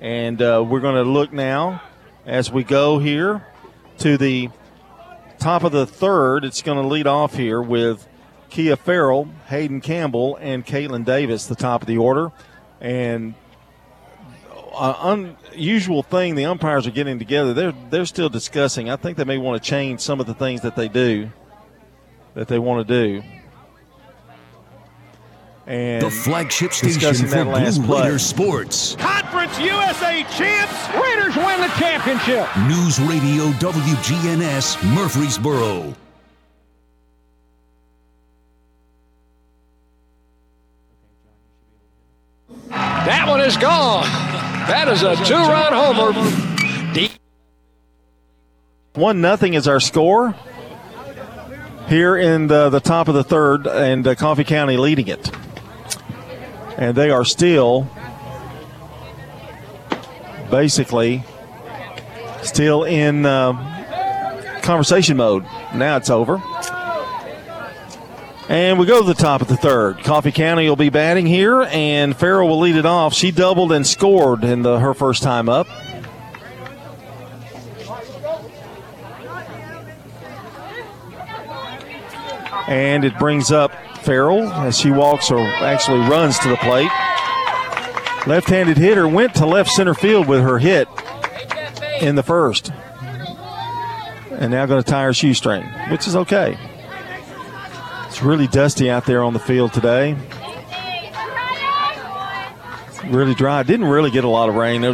And uh, we're going to look now as we go here to the top of the third. It's going to lead off here with Kia Farrell, Hayden Campbell, and Caitlin Davis, the top of the order. And an unusual thing, the umpires are getting together. They're they're still discussing. I think they may want to change some of the things that they do, that they want to do. And the flagship station for Blue Raider Sports. Conference USA champs. Raiders win the championship. News Radio WGNS Murfreesboro. That one is gone. That is a two-run homer. One nothing is our score here in the, the top of the third, and uh, Coffee County leading it. And they are still basically still in uh, conversation mode. Now it's over. And we go to the top of the third. Coffee County will be batting here, and Farrell will lead it off. She doubled and scored in the, her first time up. And it brings up Farrell as she walks or actually runs to the plate. Left handed hitter went to left center field with her hit in the first. And now going to tie her shoestring, which is okay. It's really dusty out there on the field today. Really dry. Didn't really get a lot of rain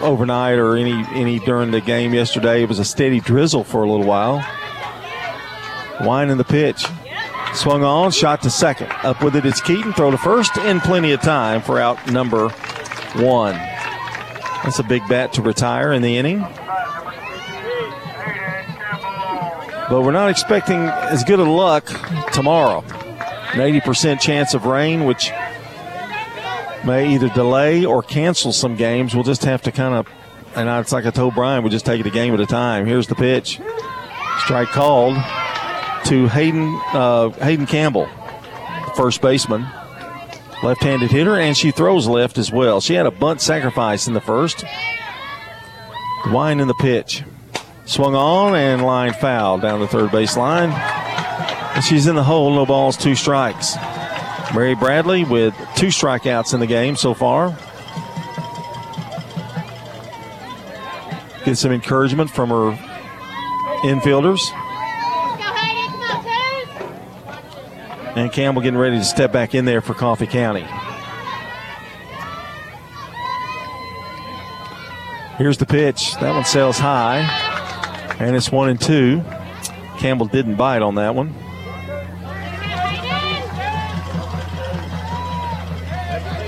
overnight or any any during the game yesterday. It was a steady drizzle for a little while. Wine in the pitch. Swung on, shot to second. Up with it, it's Keaton. Throw to first in plenty of time for out number one. That's a big bat to retire in the inning. But we're not expecting as good of luck tomorrow. An 80% chance of rain, which may either delay or cancel some games. We'll just have to kind of, and it's like I told Brian, we'll just take it a game at a time. Here's the pitch. Strike called to Hayden uh, Hayden Campbell, first baseman, left-handed hitter, and she throws left as well. She had a bunt sacrifice in the first. Wine in the pitch. Swung on and line foul down the third base line. And she's in the hole, no balls, two strikes. Mary Bradley with two strikeouts in the game so far. Get some encouragement from her infielders. And Campbell getting ready to step back in there for Coffee County. Here's the pitch. That one sails high. And it's one and two. Campbell didn't bite on that one.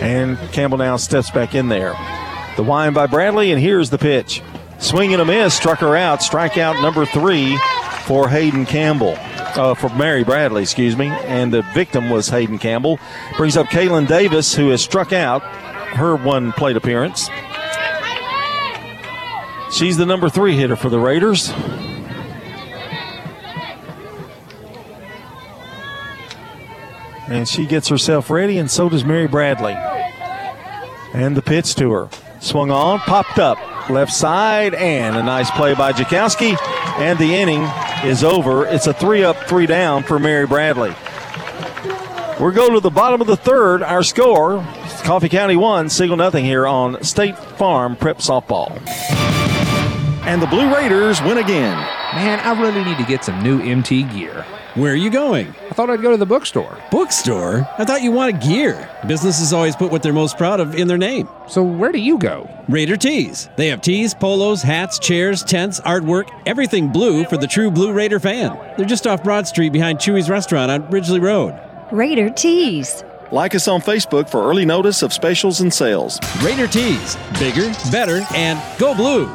And Campbell now steps back in there. The wine by Bradley, and here's the pitch. Swing and a miss, struck her out. Strikeout number three for Hayden Campbell. Uh, for Mary Bradley, excuse me. And the victim was Hayden Campbell. Brings up Kaylin Davis, who has struck out her one plate appearance. She's the number three hitter for the Raiders. And she gets herself ready, and so does Mary Bradley. And the pitch to her. Swung on, popped up, left side, and a nice play by Jakowski. And the inning is over. It's a three up, three down for Mary Bradley. We're going to the bottom of the third. Our score Coffee County 1, Siegel nothing here on State Farm Prep Softball and the Blue Raiders win again. Man, I really need to get some new MT gear. Where are you going? I thought I'd go to the bookstore. Bookstore? I thought you wanted gear. Businesses always put what they're most proud of in their name. So where do you go? Raider Tees. They have tees, polos, hats, chairs, tents, artwork, everything blue for the true Blue Raider fan. They're just off Broad Street behind Chewy's restaurant on Ridgely Road. Raider Tees. Like us on Facebook for early notice of specials and sales. Raider Tees. Bigger, better, and go blue.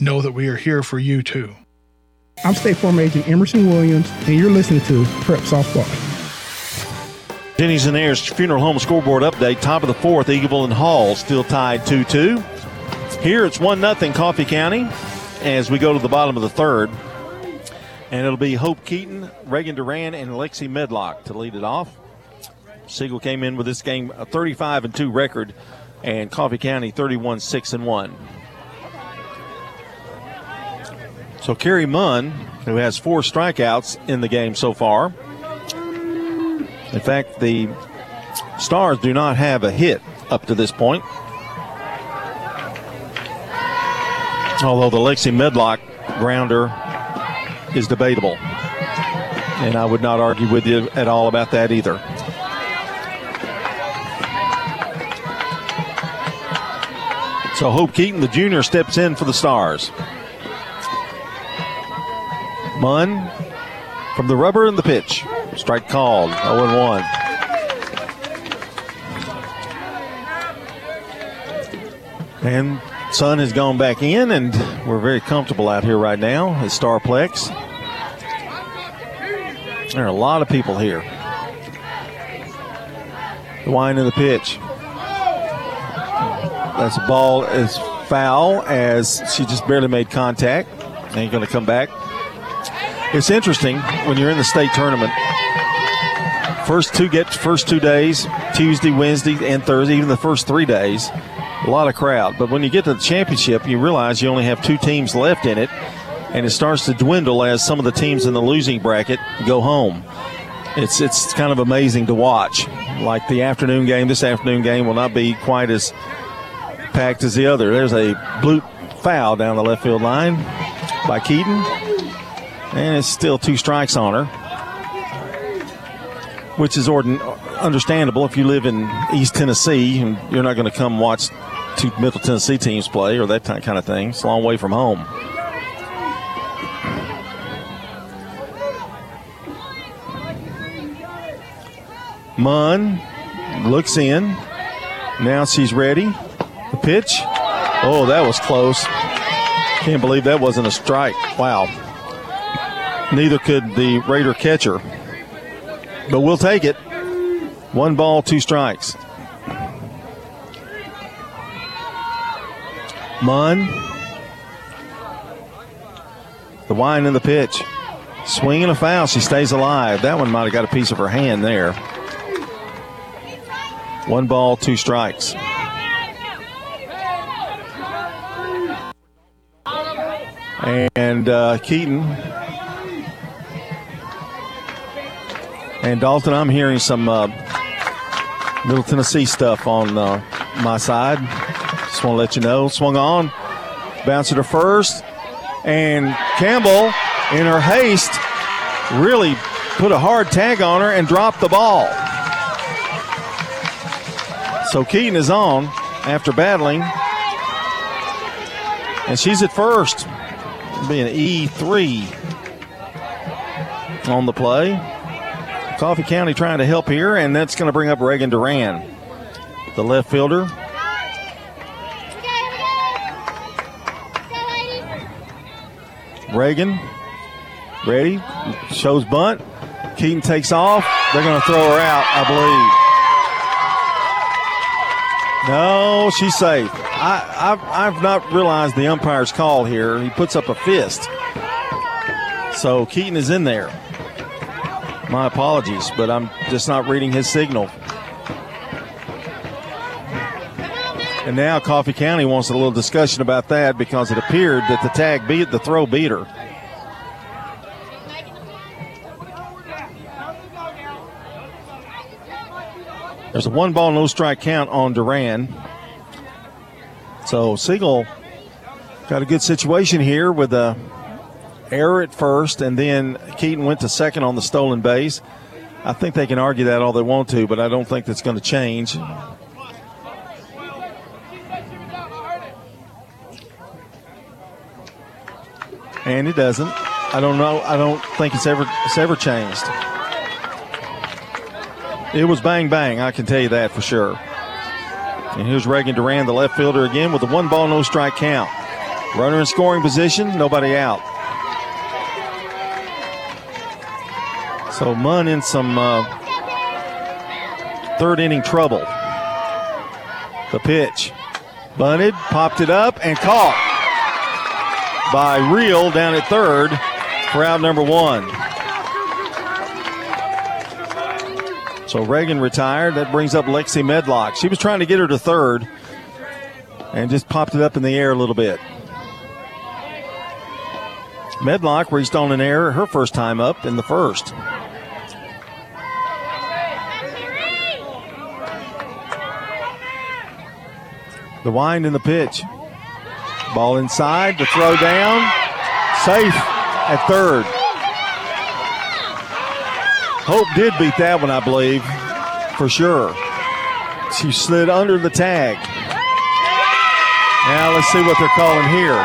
know that we are here for you too. I'm State Farm Agent Emerson Williams, and you're listening to Prep Softball. Jennings and Ayers Funeral Home scoreboard update. Top of the fourth, Eagleville and Hall still tied 2 2. Here it's 1 0 Coffee County as we go to the bottom of the third. And it'll be Hope Keaton, Reagan Duran, and Lexi Medlock to lead it off. Siegel came in with this game a 35 and 2 record, and Coffee County 31 6 and 1. So Kerry Munn, who has four strikeouts in the game so far. In fact, the Stars do not have a hit up to this point. Although the Lexi Medlock grounder is debatable. And I would not argue with you at all about that either. So Hope Keaton, the junior, steps in for the Stars. Munn from the rubber and the pitch. Strike called. 0 1. And Sun has gone back in, and we're very comfortable out here right now at Starplex. There are a lot of people here. The wine and the pitch. That's a ball as foul as she just barely made contact. Ain't going to come back. It's interesting when you're in the state tournament. First two get first two days, Tuesday, Wednesday, and Thursday, even the first three days, a lot of crowd. But when you get to the championship, you realize you only have two teams left in it, and it starts to dwindle as some of the teams in the losing bracket go home. It's it's kind of amazing to watch. Like the afternoon game, this afternoon game will not be quite as packed as the other. There's a blue foul down the left field line by Keaton, and it's still two strikes on her which is ordin- understandable if you live in East Tennessee and you're not going to come watch two Middle Tennessee teams play or that kind of thing. It's a long way from home. Munn looks in. Now she's ready. The pitch. Oh, that was close. Can't believe that wasn't a strike. Wow. Neither could the Raider catcher but we'll take it. One ball, two strikes. Munn. The wine in the pitch. Swinging a foul. She stays alive. That one might have got a piece of her hand there. One ball, two strikes. And uh, Keaton And Dalton, I'm hearing some uh, Middle Tennessee stuff on uh, my side. Just want to let you know. Swung on, bounced to first, and Campbell, in her haste, really put a hard tag on her and dropped the ball. So Keaton is on after battling, and she's at first. It'll be an E3 on the play. Coffee County trying to help here, and that's going to bring up Reagan Duran, the left fielder. Reagan, ready, shows bunt. Keaton takes off. They're going to throw her out, I believe. No, she's safe. I, I've, I've not realized the umpire's call here. He puts up a fist. So Keaton is in there. My apologies, but I'm just not reading his signal. And now Coffee County wants a little discussion about that because it appeared that the tag beat the throw beater. There's a one ball, no strike count on Duran. So Siegel got a good situation here with a error at first, and then Keaton went to second on the stolen base. I think they can argue that all they want to, but I don't think that's going to change. And it doesn't. I don't know. I don't think it's ever it's ever changed. It was bang bang. I can tell you that for sure. And here's Reagan Duran, the left fielder again, with a one ball no strike count. Runner in scoring position, nobody out. So Munn in some uh, third inning trouble. The pitch. Bunted, popped it up, and caught by Real down at third for out number one. So Reagan retired. That brings up Lexi Medlock. She was trying to get her to third and just popped it up in the air a little bit. Medlock reached on an error her first time up in the first. The wind in the pitch. Ball inside, the throw down. Safe at third. Hope did beat that one, I believe, for sure. She slid under the tag. Now let's see what they're calling here.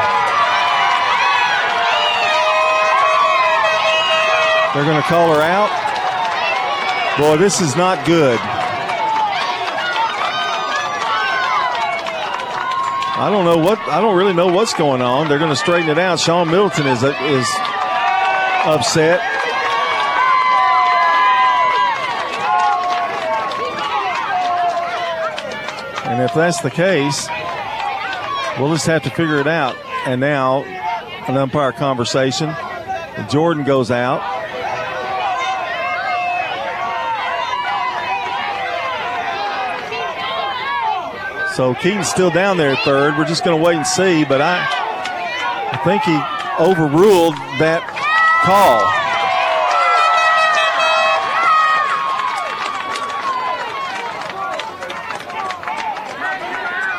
They're going to call her out. Boy, this is not good. I don't know what I don't really know what's going on. They're going to straighten it out. Sean Middleton is is upset. And if that's the case, we'll just have to figure it out. And now, an umpire conversation. Jordan goes out. So Keaton's still down there third. We're just going to wait and see, but I, I think he overruled that call.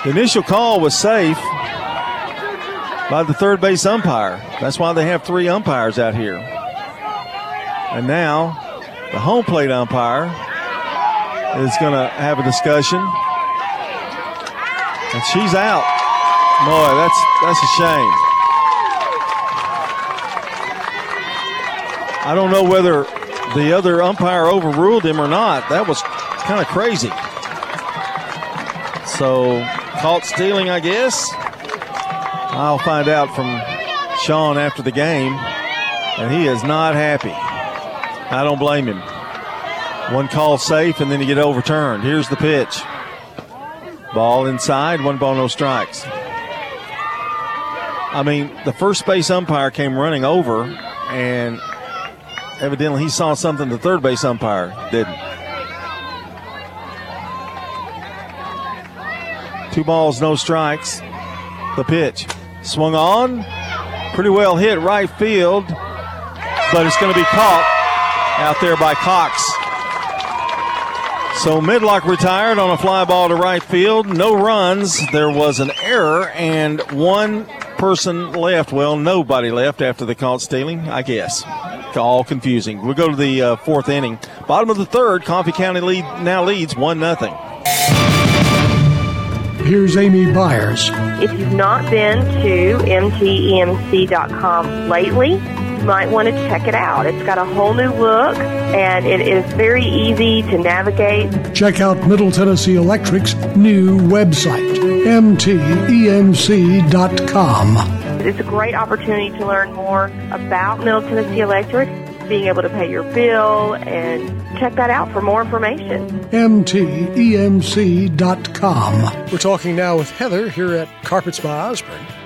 The initial call was safe by the third base umpire. That's why they have three umpires out here. And now the home plate umpire is going to have a discussion. And she's out. Boy, that's that's a shame. I don't know whether the other umpire overruled him or not. That was kind of crazy. So caught stealing, I guess. I'll find out from Sean after the game, and he is not happy. I don't blame him. One call safe, and then you get overturned. Here's the pitch. Ball inside, one ball, no strikes. I mean, the first base umpire came running over, and evidently he saw something the third base umpire didn't. Two balls, no strikes. The pitch. Swung on. Pretty well hit right field, but it's going to be caught out there by Cox. So Medlock retired on a fly ball to right field. No runs. There was an error, and one person left. Well, nobody left after the caught stealing, I guess. All confusing. We'll go to the uh, fourth inning. Bottom of the third, Coffee County lead now leads one nothing. Here's Amy Byers. If you've not been to mtemc.com lately, you might want to check it out. It's got a whole new look and it is very easy to navigate. Check out Middle Tennessee Electric's new website, mtemc.com. It's a great opportunity to learn more about Middle Tennessee Electric, being able to pay your bill, and check that out for more information. mtemc.com. We're talking now with Heather here at Carpets by Osborne.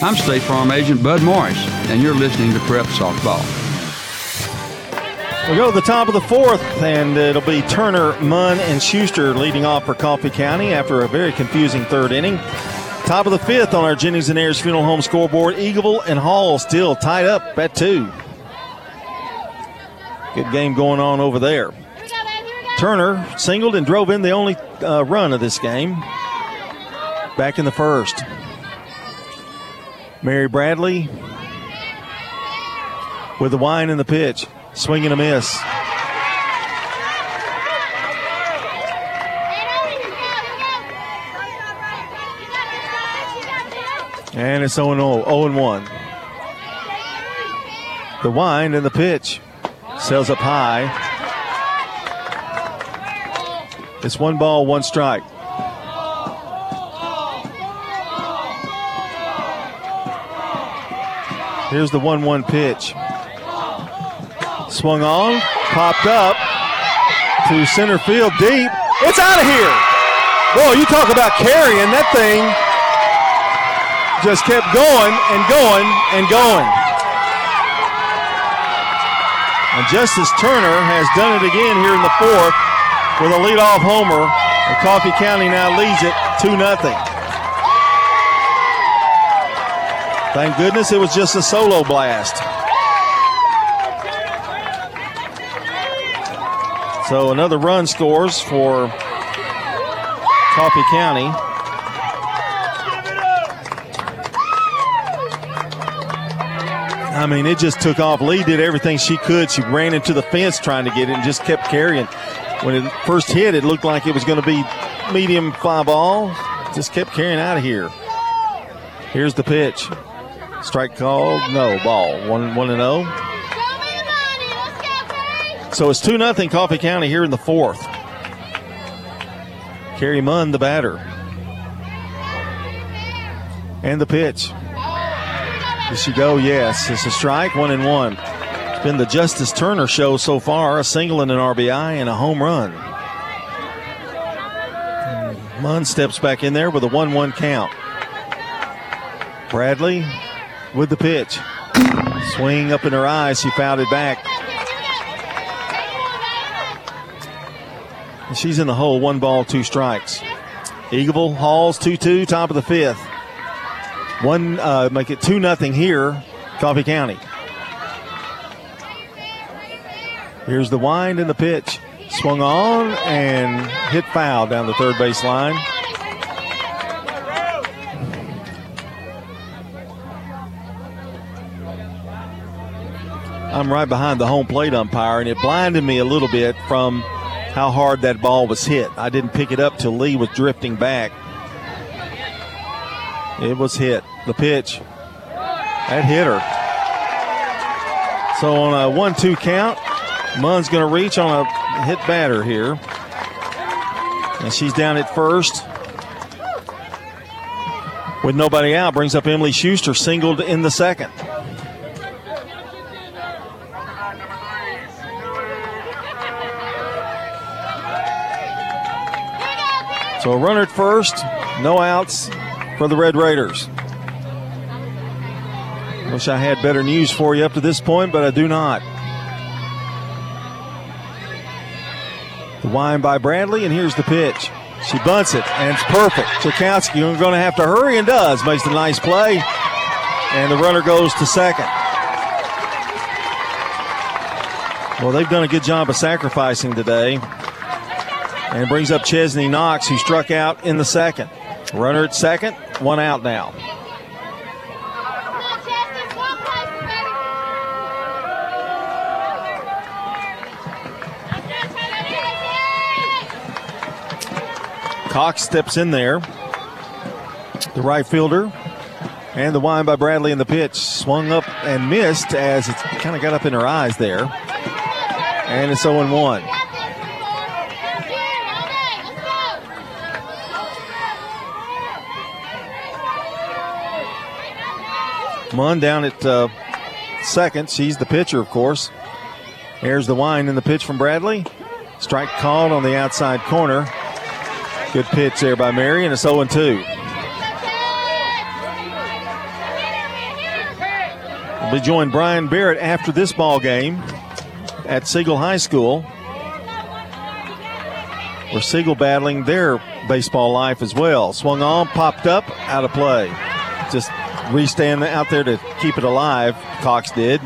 I'm State Farm Agent Bud Morris, and you're listening to Prep Softball. We go to the top of the fourth, and it'll be Turner, Munn, and Schuster leading off for Coffee County after a very confusing third inning. Top of the fifth on our Jennings and Ayers Funeral Home scoreboard, Eagleville and Hall still tied up at two. Good game going on over there. Turner singled and drove in the only uh, run of this game back in the first. Mary Bradley with the wine in the pitch, swinging a miss. And it's 0 0 1. The wind and the pitch sails up high. It's one ball, one strike. Here's the 1 1 pitch. Swung on, popped up to center field deep. It's out of here. Boy, you talk about carrying. That thing just kept going and going and going. And Justice Turner has done it again here in the fourth with a leadoff homer. And Coffee County now leads it 2 0. Thank goodness it was just a solo blast. So another run scores for Coffee County. I mean, it just took off. Lee did everything she could. She ran into the fence trying to get it and just kept carrying. When it first hit, it looked like it was going to be medium fly ball. Just kept carrying out of here. Here's the pitch. Strike called. No ball. One one and zero. So it's two nothing Coffee County here in the fourth. Kerry Munn, the batter. And the pitch. Does she go? Yes. It's a strike, one and one. It's been the Justice Turner show so far a single and an RBI and a home run. Munn steps back in there with a 1 1 count. Bradley with the pitch. Swing up in her eyes. She fouled it back. She's in the hole. One ball, two strikes. Eagleville Halls 2 2, top of the fifth. One, uh, make it 2 nothing here, Coffee County. Here's the wind and the pitch. Swung on and hit foul down the third base line. I'm right behind the home plate umpire, and it blinded me a little bit from how hard that ball was hit. I didn't pick it up till Lee was drifting back. It was hit. The pitch. That hit her. So on a 1 2 count, Munn's going to reach on a hit batter here. And she's down at first. With nobody out, brings up Emily Schuster, singled in the second. So a runner at first, no outs for the Red Raiders. Wish I had better news for you up to this point, but I do not. The wind by Bradley, and here's the pitch. She bunts it, and it's perfect. Jakowski going to have to hurry and does. Makes a nice play, and the runner goes to second. Well, they've done a good job of sacrificing today. And brings up Chesney Cox, who struck out in the second. Runner at second, one out now. Cox steps in there. The right fielder. And the wind by Bradley in the pitch. Swung up and missed as it kind of got up in her eyes there. And it's 0 1. Munn down at uh, second. She's the pitcher, of course. Here's the wind in the pitch from Bradley. Strike called on the outside corner. Good pitch there by Mary, and it's 0 2. We'll be joined Brian Barrett after this ball game at Siegel High School. Where Siegel battling their baseball life as well. Swung on, popped up, out of play. Just restand out there to keep it alive. Cox did.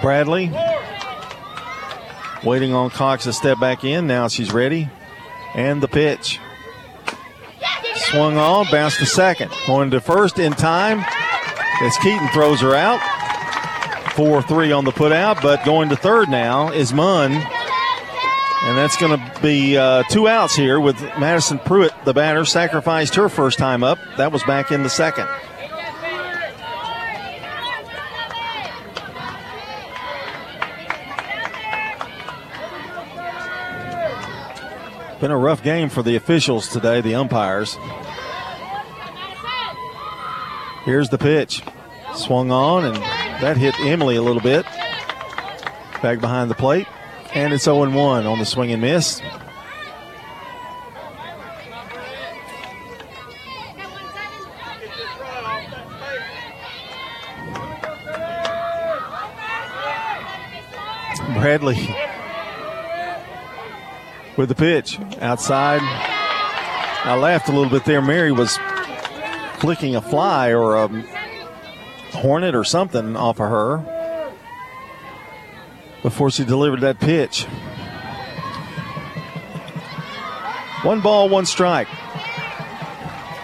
Bradley waiting on Cox to step back in. Now she's ready. And the pitch. Swung on, bounced to second. Going to first in time as Keaton throws her out. 4 3 on the putout, but going to third now is Munn. And that's going to be uh, two outs here with Madison Pruitt, the batter, sacrificed her first time up. That was back in the second. Been a rough game for the officials today, the umpires. Here's the pitch. Swung on, and that hit Emily a little bit. Back behind the plate. And it's 0 1 on the swing and miss. Bradley with the pitch outside. I laughed a little bit there. Mary was flicking a fly or a hornet or something off of her before she delivered that pitch. One ball, one strike.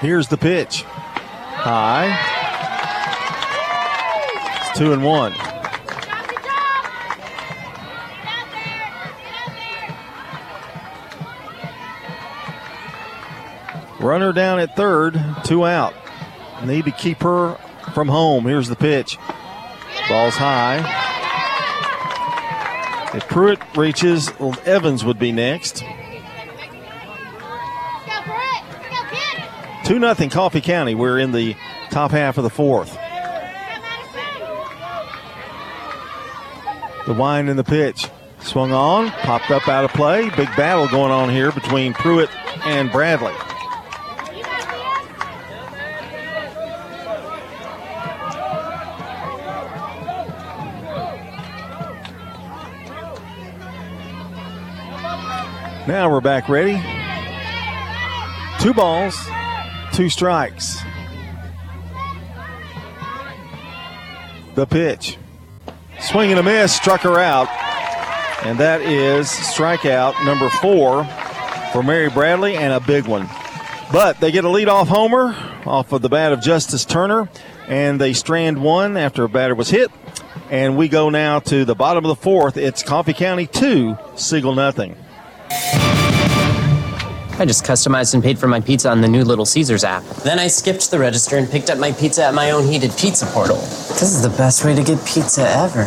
Here's the pitch. High. It's two and one. Runner down at third, two out. Need to keep her from home. Here's the pitch. Ball's high. If Pruitt reaches, Evans would be next. 2 0 Coffee County. We're in the top half of the fourth. The wind and the pitch. Swung on, popped up out of play. Big battle going on here between Pruitt and Bradley. Now we're back ready. Two balls, two strikes. The pitch. Swing and a miss, struck her out. And that is strikeout number four for Mary Bradley and a big one. But they get a leadoff homer off of the bat of Justice Turner, and they strand one after a batter was hit. And we go now to the bottom of the fourth. It's Coffee County 2, Siegel nothing. I just customized and paid for my pizza on the new Little Caesars app. Then I skipped the register and picked up my pizza at my own heated pizza portal. This is the best way to get pizza ever.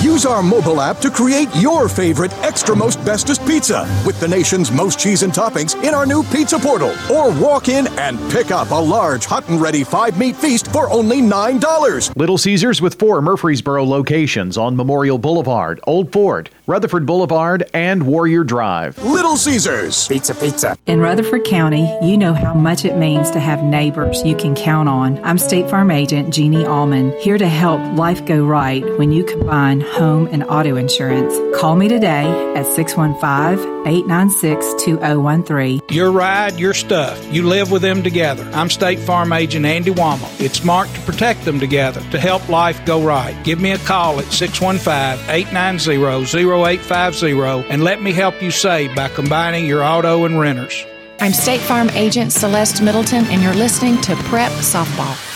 Use our mobile app to create your favorite extra most bestest pizza with the nation's most cheese and toppings in our new pizza portal. Or walk in and pick up a large hot and ready five meat feast for only $9. Little Caesars with four Murfreesboro locations on Memorial Boulevard, Old Fort, Rutherford Boulevard, and Warrior Drive. Little Caesars. Pizza, pizza. In Rutherford County, you know how much it means to have neighbors you can count on. I'm State Farm Agent Jeannie Allman, here to help life go right when you combine home and auto insurance. Call me today at 615 896 2013. Your ride, your stuff. You live with them together. I'm State Farm Agent Andy Wommel. It's smart to protect them together to help life go right. Give me a call at 615 890 0850 and let me help you save by combining your auto and renters. I'm State Farm Agent Celeste Middleton, and you're listening to Prep Softball.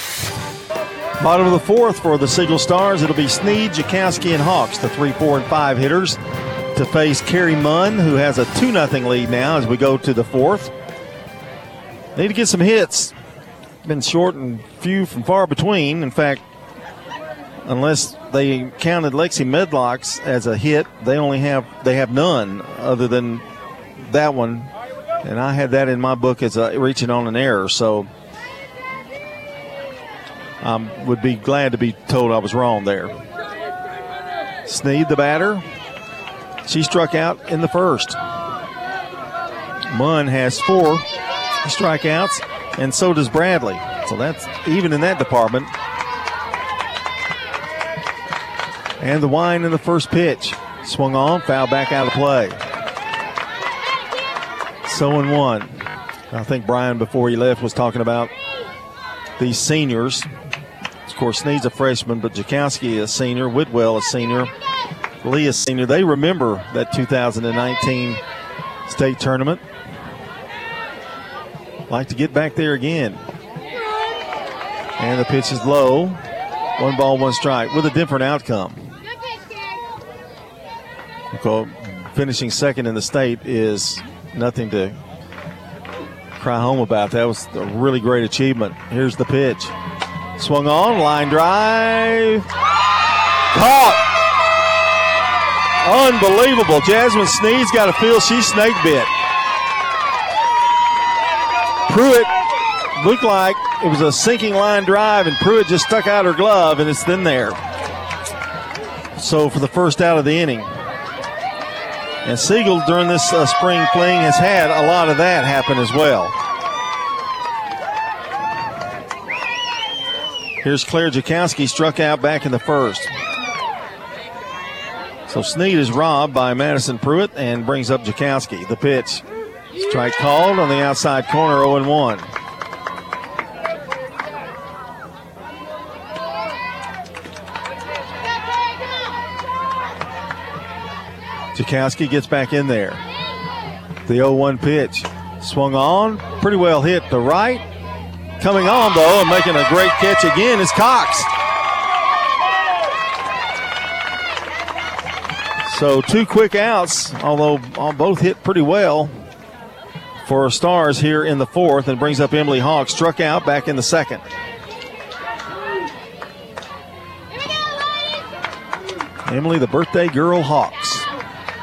Bottom of the fourth for the Siegel Stars, it'll be Sneed, Jakowski, and Hawks, the three, four, and five hitters, to face Kerry Munn, who has a 2 0 lead now as we go to the fourth. Need to get some hits. Been short and few from far between. In fact, unless they counted Lexi Medlocks as a hit, they only have they have none other than that one, and I had that in my book as a reaching on an error. So I would be glad to be told I was wrong there. Sneed, the batter, she struck out in the first. Munn has four strikeouts, and so does Bradley. So that's even in that department. And the wine in the first pitch. Swung on, foul back out of play. So in one. I think Brian, before he left, was talking about these seniors. Course, Sneed's a freshman, but Jakowski a senior, Whitwell a senior, Lee a senior. They remember that 2019 state tournament. Like to get back there again. And the pitch is low. One ball, one strike with a different outcome. So finishing second in the state is nothing to cry home about. That was a really great achievement. Here's the pitch. Swung on, line drive. Caught. Unbelievable. Jasmine Sneed's got to feel she snake bit. Pruitt looked like it was a sinking line drive, and Pruitt just stuck out her glove, and it's in there. So for the first out of the inning. And Siegel during this uh, spring fling has had a lot of that happen as well. Here's Claire Jakowski struck out back in the first. So Sneed is robbed by Madison Pruitt and brings up Jakowski. The pitch. Strike called on the outside corner, 0 1. Jakowski gets back in there. The 0 1 pitch. Swung on, pretty well hit the right. Coming on though and making a great catch again is Cox. So two quick outs, although both hit pretty well for Stars here in the fourth, and brings up Emily Hawk. Struck out back in the second. Emily, the birthday girl Hawks,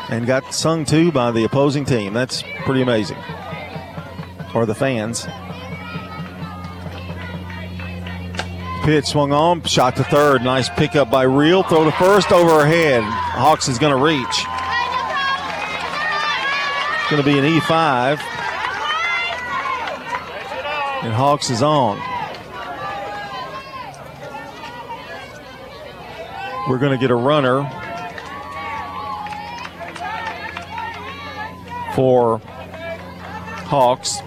and got sung to by the opposing team. That's pretty amazing. Or the fans. Pitch swung on, shot to third. Nice pickup by Real. Throw to first over her head. Hawks is going to reach. It's going to be an E5. And Hawks is on. We're going to get a runner for Hawks.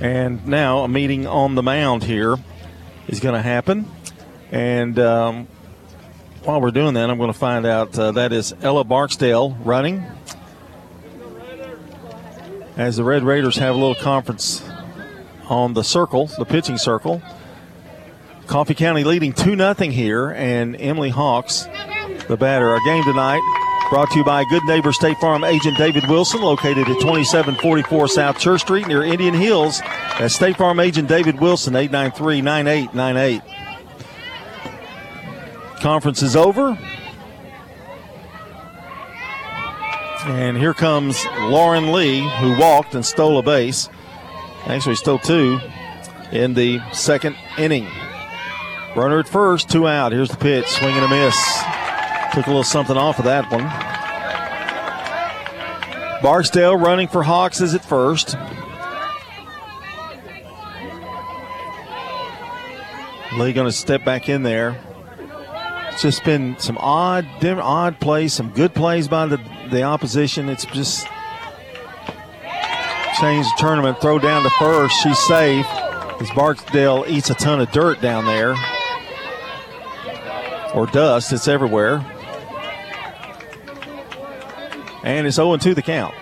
And now a meeting on the mound here is going to happen. And um, while we're doing that, I'm going to find out uh, that is Ella Barksdale running. As the Red Raiders have a little conference on the circle, the pitching circle. Coffee County leading 2 0 here, and Emily Hawks, the batter. Our game tonight Brought to you by Good Neighbor State Farm agent David Wilson, located at 2744 South Church Street near Indian Hills. That's State Farm agent David Wilson, 893 9898. Conference is over. And here comes Lauren Lee, who walked and stole a base. Actually, stole two in the second inning. Runner at first, two out. Here's the pitch, swing and a miss. Took a little something off of that one. Barksdale running for Hawks is at first. Lee going to step back in there. It's just been some odd, odd plays, some good plays by the, the opposition. It's just change the tournament. Throw down to first. She's safe. As Barksdale eats a ton of dirt down there or dust. It's everywhere. And it's 0 2 the count.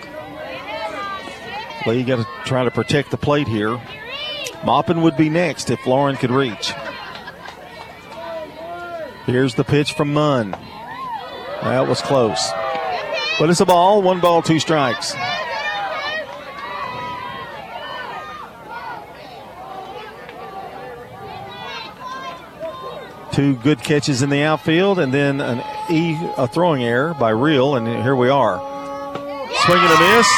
Lee got to try to protect the plate here. Maupin would be next if Lauren could reach. Here's the pitch from Munn. That was close. But it's a ball, one ball, two strikes. Two good catches in the outfield, and then an E a throwing error by Real, and here we are. Swing and a miss.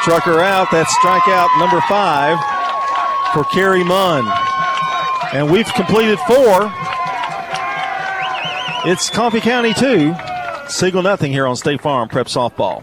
Struck her out. That's strikeout number five for Carrie Munn. And we've completed four. It's Coffee County 2, Siegel nothing here on State Farm Prep Softball.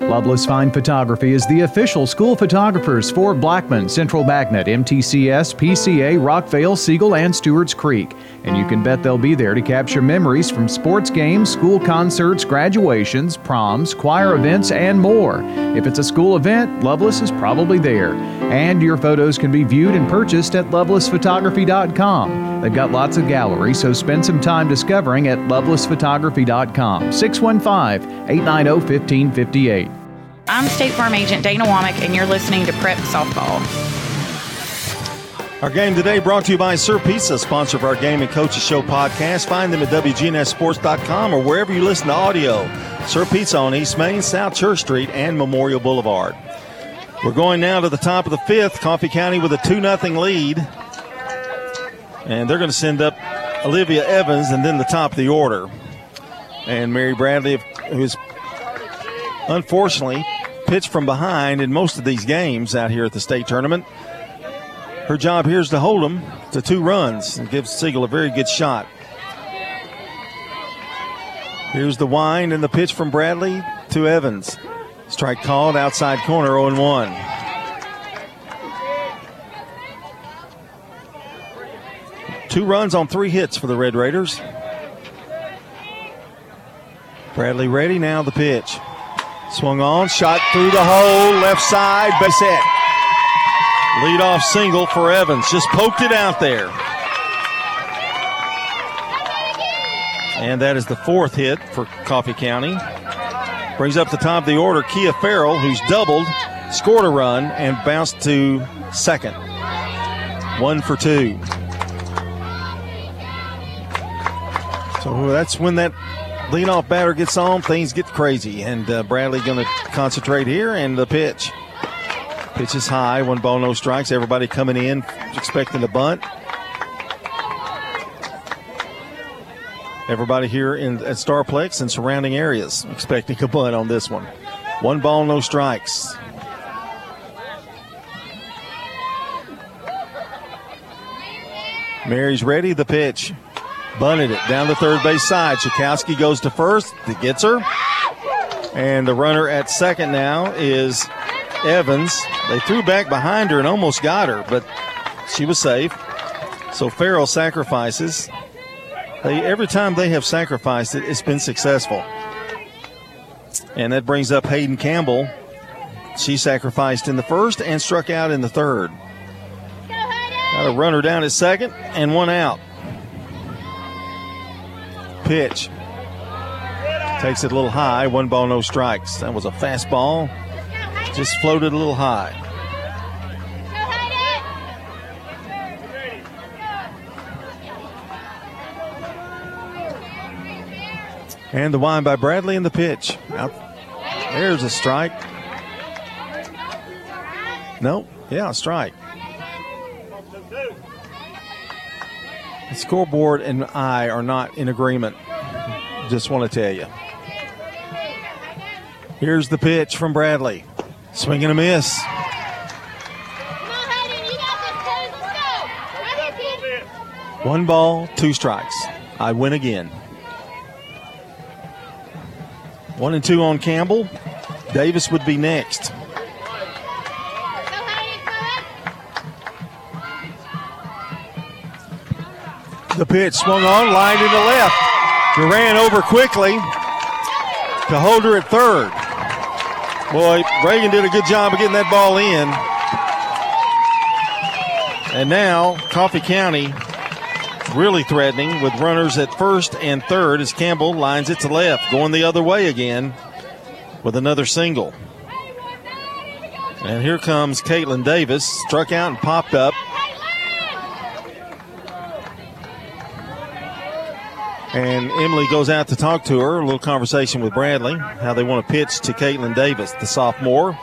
Loveless Fine Photography is the official school photographers for Blackman, Central Magnet, MTCS, PCA, Rockvale, Siegel, and Stewart's Creek. And you can bet they'll be there to capture memories from sports games, school concerts, graduations, proms, choir events, and more. If it's a school event, Loveless is probably there. And your photos can be viewed and purchased at lovelessphotography.com. They've got lots of galleries, so spend some time discovering at lovelessphotography.com. 615 890 1558. I'm State Farm Agent Dana Womack, and you're listening to Prep Softball. Our game today brought to you by Sir Pizza, sponsor of our Game and Coaches Show podcast. Find them at WGNSSports.com or wherever you listen to audio. Sir Pizza on East Main, South Church Street, and Memorial Boulevard. We're going now to the top of the fifth. Coffee County with a 2 0 lead. And they're going to send up Olivia Evans and then the top of the order. And Mary Bradley, who's unfortunately pitched from behind in most of these games out here at the state tournament. Her job here is to hold them to two runs and gives Siegel a very good shot. Here's the wind and the pitch from Bradley to Evans. Strike called outside corner 0 1. Two runs on three hits for the Red Raiders. Bradley ready now the pitch. Swung on, shot through the hole, left side, base hit. Lead off single for Evans. Just poked it out there. And that is the fourth hit for Coffee County. Brings up the top of the order Kia Farrell, who's doubled, scored a run, and bounced to second. One for two. So that's when that leadoff batter gets on, things get crazy. And uh, Bradley going to concentrate here, and the pitch. Pitch is high, one ball, no strikes. Everybody coming in expecting a bunt. Everybody here in at Starplex and surrounding areas expecting a bunt on this one. One ball, no strikes. Mary's ready. The pitch. Bunted it down the third base side. Jakowski goes to first. He gets her. And the runner at second now is Evans. They threw back behind her and almost got her, but she was safe. So Farrell sacrifices. They, every time they have sacrificed it, it's been successful. And that brings up Hayden Campbell. She sacrificed in the first and struck out in the third. Got a runner down at second and one out. Pitch. Takes it a little high. One ball, no strikes. That was a fastball. Just floated a little high. And the wind by Bradley in the pitch. Out. There's a strike. Nope. Yeah, a strike. The scoreboard and I are not in agreement. Just want to tell you. Here's the pitch from Bradley. Swing and a miss. One ball, two strikes. I win again. One and two on Campbell. Davis would be next. The pitch swung on, lined to the left. Duran over quickly to Holder at third. Boy, Reagan did a good job of getting that ball in. And now Coffee County really threatening with runners at first and third as Campbell lines it to left, going the other way again with another single. And here comes Caitlin Davis, struck out and popped up. And Emily goes out to talk to her. A little conversation with Bradley, how they want to pitch to Caitlin Davis, the sophomore.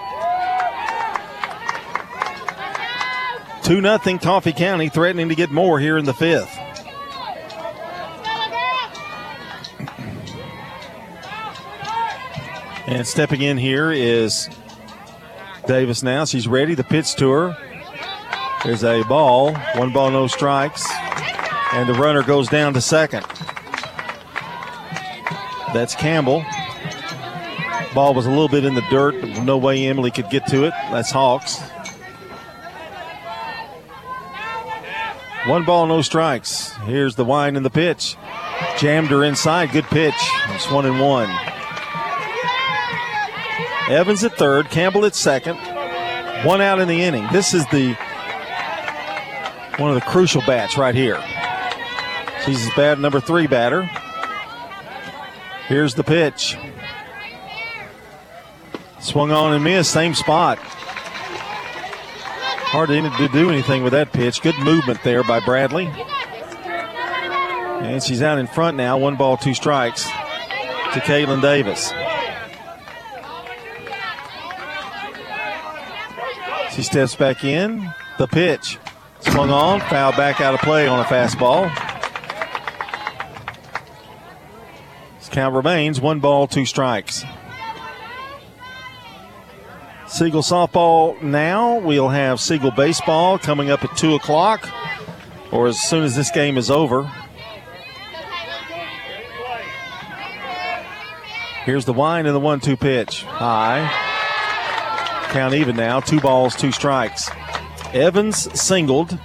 2 0 Coffee County threatening to get more here in the fifth. And stepping in here is Davis now. She's ready. The pitch to her. There's a ball. One ball, no strikes. And the runner goes down to second. That's Campbell. Ball was a little bit in the dirt, but no way Emily could get to it. That's Hawks. One ball, no strikes. Here's the wind and the pitch. Jammed her inside. Good pitch. It's one and one. Evans at third, Campbell at second. One out in the inning. This is the one of the crucial bats right here. She's bad number three batter. Here's the pitch. Swung on and missed, same spot. Hard to do anything with that pitch. Good movement there by Bradley. And she's out in front now, one ball, two strikes to Caitlin Davis. She steps back in. The pitch. Swung on, foul back out of play on a fastball. This count remains one ball, two strikes. Siegel softball now. We'll have Siegel baseball coming up at 2 o'clock. or as soon as this game is over. Here's the wind and the one two pitch. High. Count even now. Two balls, two strikes. Evans singled.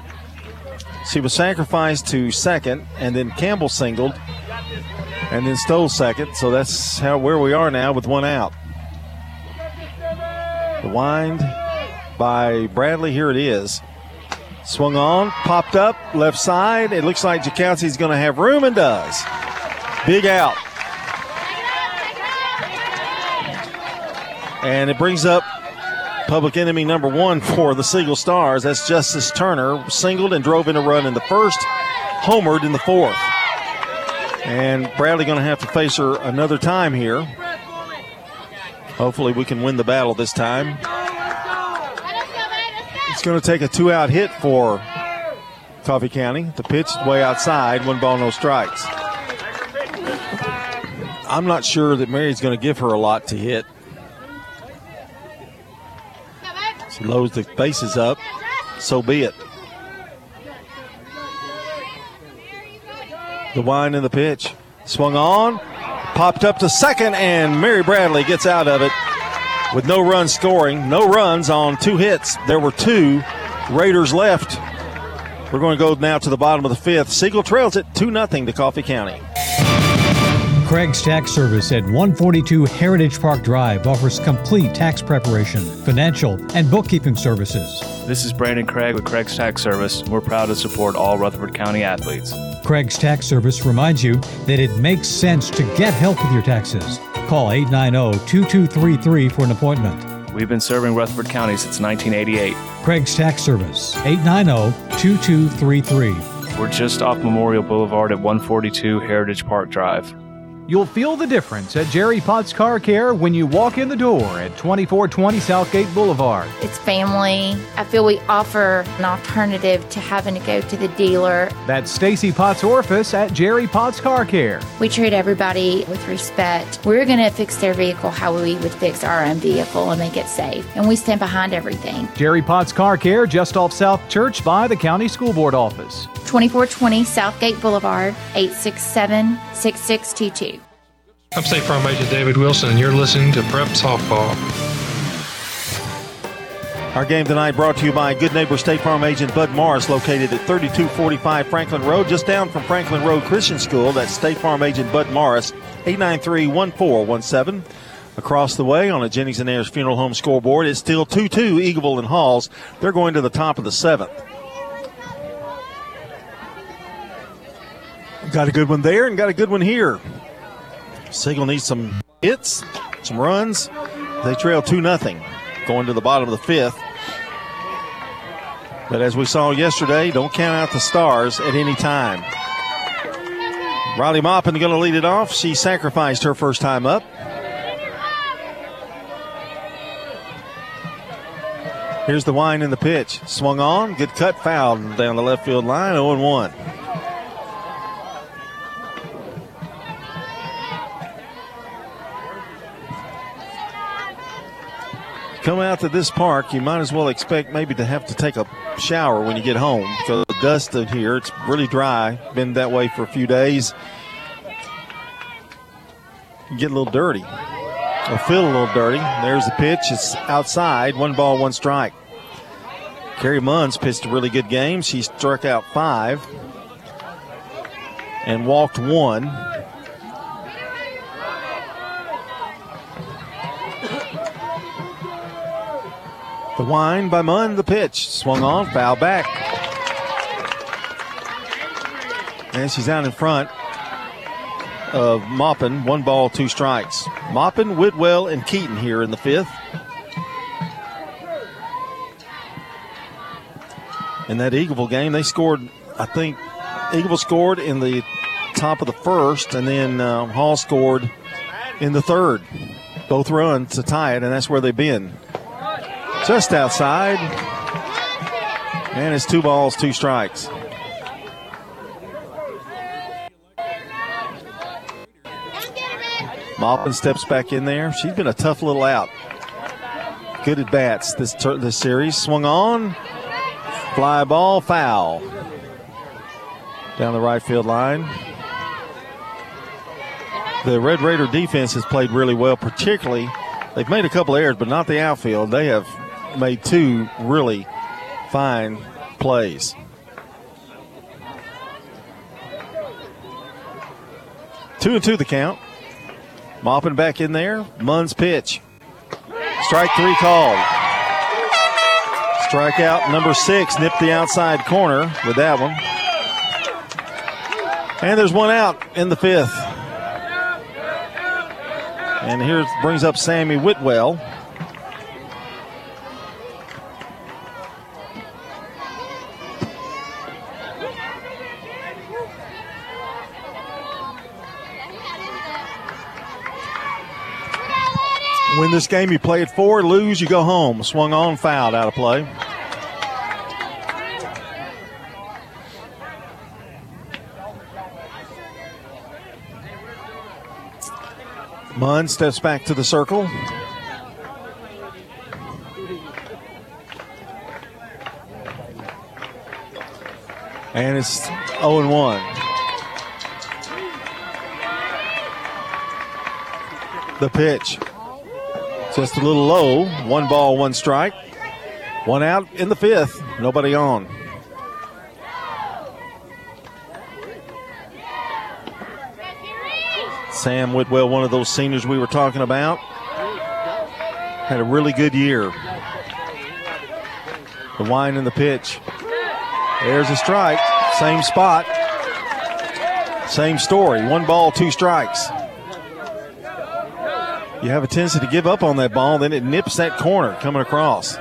She was sacrificed to second, and then Campbell singled, and then Stoll second. So that's how where we are now with one out. The wind by Bradley. Here it is. Swung on, popped up, left side. It looks like Jakowski's going to have room and does. Big out. And it brings up public enemy number one for the Siegel Stars. That's Justice Turner. Singled and drove in a run in the first, homered in the fourth. And Bradley going to have to face her another time here. Hopefully, we can win the battle this time. It's going to take a two out hit for Coffee County. The pitch way outside, one ball, no strikes. I'm not sure that Mary's going to give her a lot to hit. She loads the bases up. So be it. The wind in the pitch. Swung on. Popped up to second, and Mary Bradley gets out of it with no runs scoring. No runs on two hits. There were two Raiders left. We're going to go now to the bottom of the fifth. Siegel trails it 2 0 to Coffee County. Craig's Tax Service at 142 Heritage Park Drive offers complete tax preparation, financial, and bookkeeping services. This is Brandon Craig with Craig's Tax Service. We're proud to support all Rutherford County athletes. Craig's Tax Service reminds you that it makes sense to get help with your taxes. Call 890 2233 for an appointment. We've been serving Rutherford County since 1988. Craig's Tax Service, 890 2233. We're just off Memorial Boulevard at 142 Heritage Park Drive. You'll feel the difference at Jerry Potts Car Care when you walk in the door at 2420 Southgate Boulevard. It's family. I feel we offer an alternative to having to go to the dealer. That's Stacy Potts Orphis at Jerry Potts Car Care. We treat everybody with respect. We're going to fix their vehicle how we would fix our own vehicle and make it safe. And we stand behind everything. Jerry Potts Car Care just off South Church by the County School Board office. 2420 Southgate Boulevard, 867 6622. I'm State Farm Agent David Wilson, and you're listening to Prep Softball. Our game tonight brought to you by Good Neighbor State Farm Agent Bud Morris, located at 3245 Franklin Road, just down from Franklin Road Christian School. That's State Farm Agent Bud Morris, 893 1417. Across the way on a Jennings and Ayers Funeral Home scoreboard, it's still 2 2 Eagleville and Halls. They're going to the top of the seventh. Got a good one there and got a good one here. Siegel needs some hits, some runs. They trail 2 0 going to the bottom of the fifth. But as we saw yesterday, don't count out the stars at any time. Riley Maupin going to lead it off. She sacrificed her first time up. Here's the wind in the pitch. Swung on, good cut, foul down the left field line, 0 1. Come out to this park, you might as well expect maybe to have to take a shower when you get home. So the dust in here, it's really dry. Been that way for a few days. You get a little dirty. Or feel a little dirty. There's the pitch. It's outside. One ball, one strike. Carrie Munns pitched a really good game. She struck out five and walked one. The wind by Munn, the pitch. Swung on, foul back. And she's out in front of Maupin. One ball, two strikes. Maupin, Whitwell, and Keaton here in the fifth. In that Eagleville game, they scored, I think, Eagleville scored in the top of the first, and then uh, Hall scored in the third. Both runs to tie it, and that's where they've been. Just outside. And it's two balls, two strikes. Maupin steps back in there. She's been a tough little out. Good at bats this this series. Swung on. Fly ball, foul. down the right field line. The Red Raider defense has played really well, particularly they've made a couple errors, but not the outfield. They have made two really fine plays. Two and two the count. Maupin back in there. Munn's pitch. Strike three called. Strikeout number six. Nipped the outside corner with that one. And there's one out in the fifth. And here brings up Sammy Whitwell. Win this game, you play it four. Lose, you go home. Swung on, fouled, out of play. Munn steps back to the circle. And it's 0 1. The pitch. Just a little low. One ball, one strike. One out in the fifth. Nobody on. Sam Whitwell, one of those seniors we were talking about, had a really good year. The wine and the pitch. There's a strike. Same spot. Same story. One ball, two strikes. You have a tendency to give up on that ball, then it nips that corner coming across.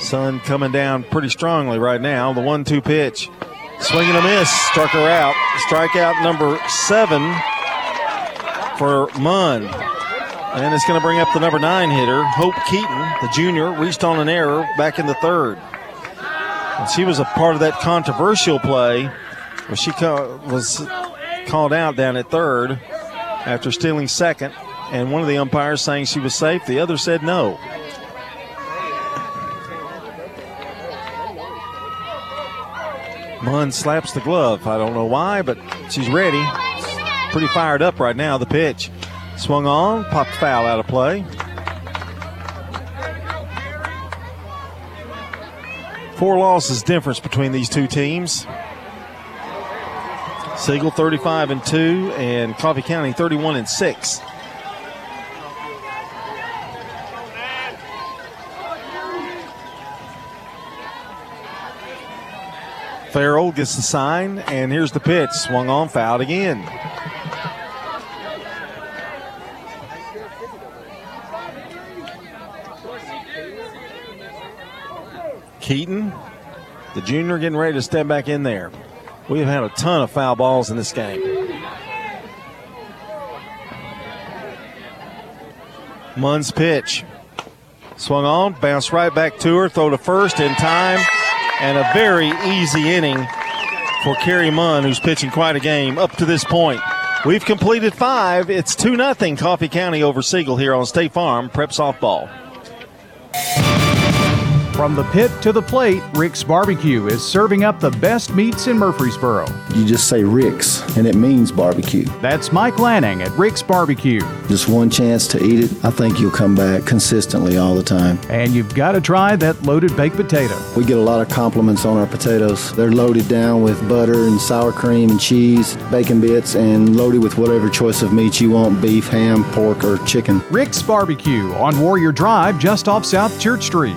Sun coming down pretty strongly right now. The one two pitch. Swing and a miss. Struck her out. Strikeout number seven for Munn. And it's going to bring up the number nine hitter, Hope Keaton, the junior, reached on an error back in the third. And she was a part of that controversial play where she was called out down at third after stealing second. And one of the umpires saying she was safe, the other said no. Munn slaps the glove. I don't know why, but she's ready. Pretty fired up right now. The pitch swung on, popped foul out of play. Four losses difference between these two teams. Siegel 35 and 2 and Coffee County 31 and 6. Farrell gets the sign, and here's the pitch. Swung on, fouled again. Keaton, the junior, getting ready to step back in there. We have had a ton of foul balls in this game. Munn's pitch. Swung on, bounced right back to her, throw to first in time, and a very easy inning for Carrie Munn, who's pitching quite a game up to this point. We've completed five. It's 2 0 Coffee County over Siegel here on State Farm Prep Softball. From the pit to the plate, Rick's Barbecue is serving up the best meats in Murfreesboro. You just say Rick's, and it means barbecue. That's Mike Lanning at Rick's Barbecue. Just one chance to eat it. I think you'll come back consistently all the time. And you've got to try that loaded baked potato. We get a lot of compliments on our potatoes. They're loaded down with butter and sour cream and cheese, bacon bits, and loaded with whatever choice of meat you want beef, ham, pork, or chicken. Rick's Barbecue on Warrior Drive, just off South Church Street.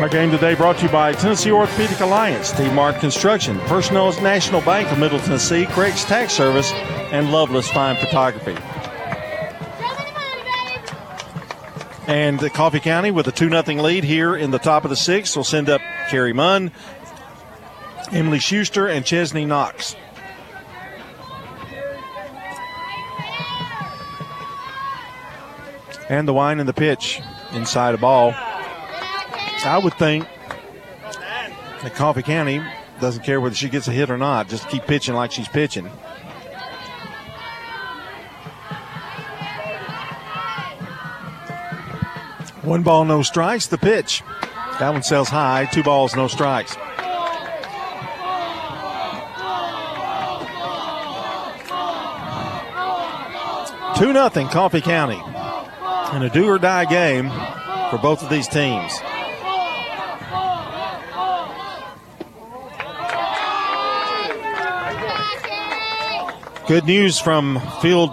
Our game today brought to you by Tennessee Orthopedic Alliance, Steve Martin Construction, Personals National Bank of Middle Tennessee, Craig's Tax Service, and Loveless Fine Photography. And Coffee County with a 2 0 lead here in the top of the sixth will send up Carrie Munn, Emily Schuster, and Chesney Cox. And the wine and the pitch inside a ball. I would think that Coffee County doesn't care whether she gets a hit or not, just keep pitching like she's pitching. One ball, no strikes. The pitch. That one sells high. Two balls, no strikes. Two nothing, Coffee County, in a do or die game for both of these teams. Good news from field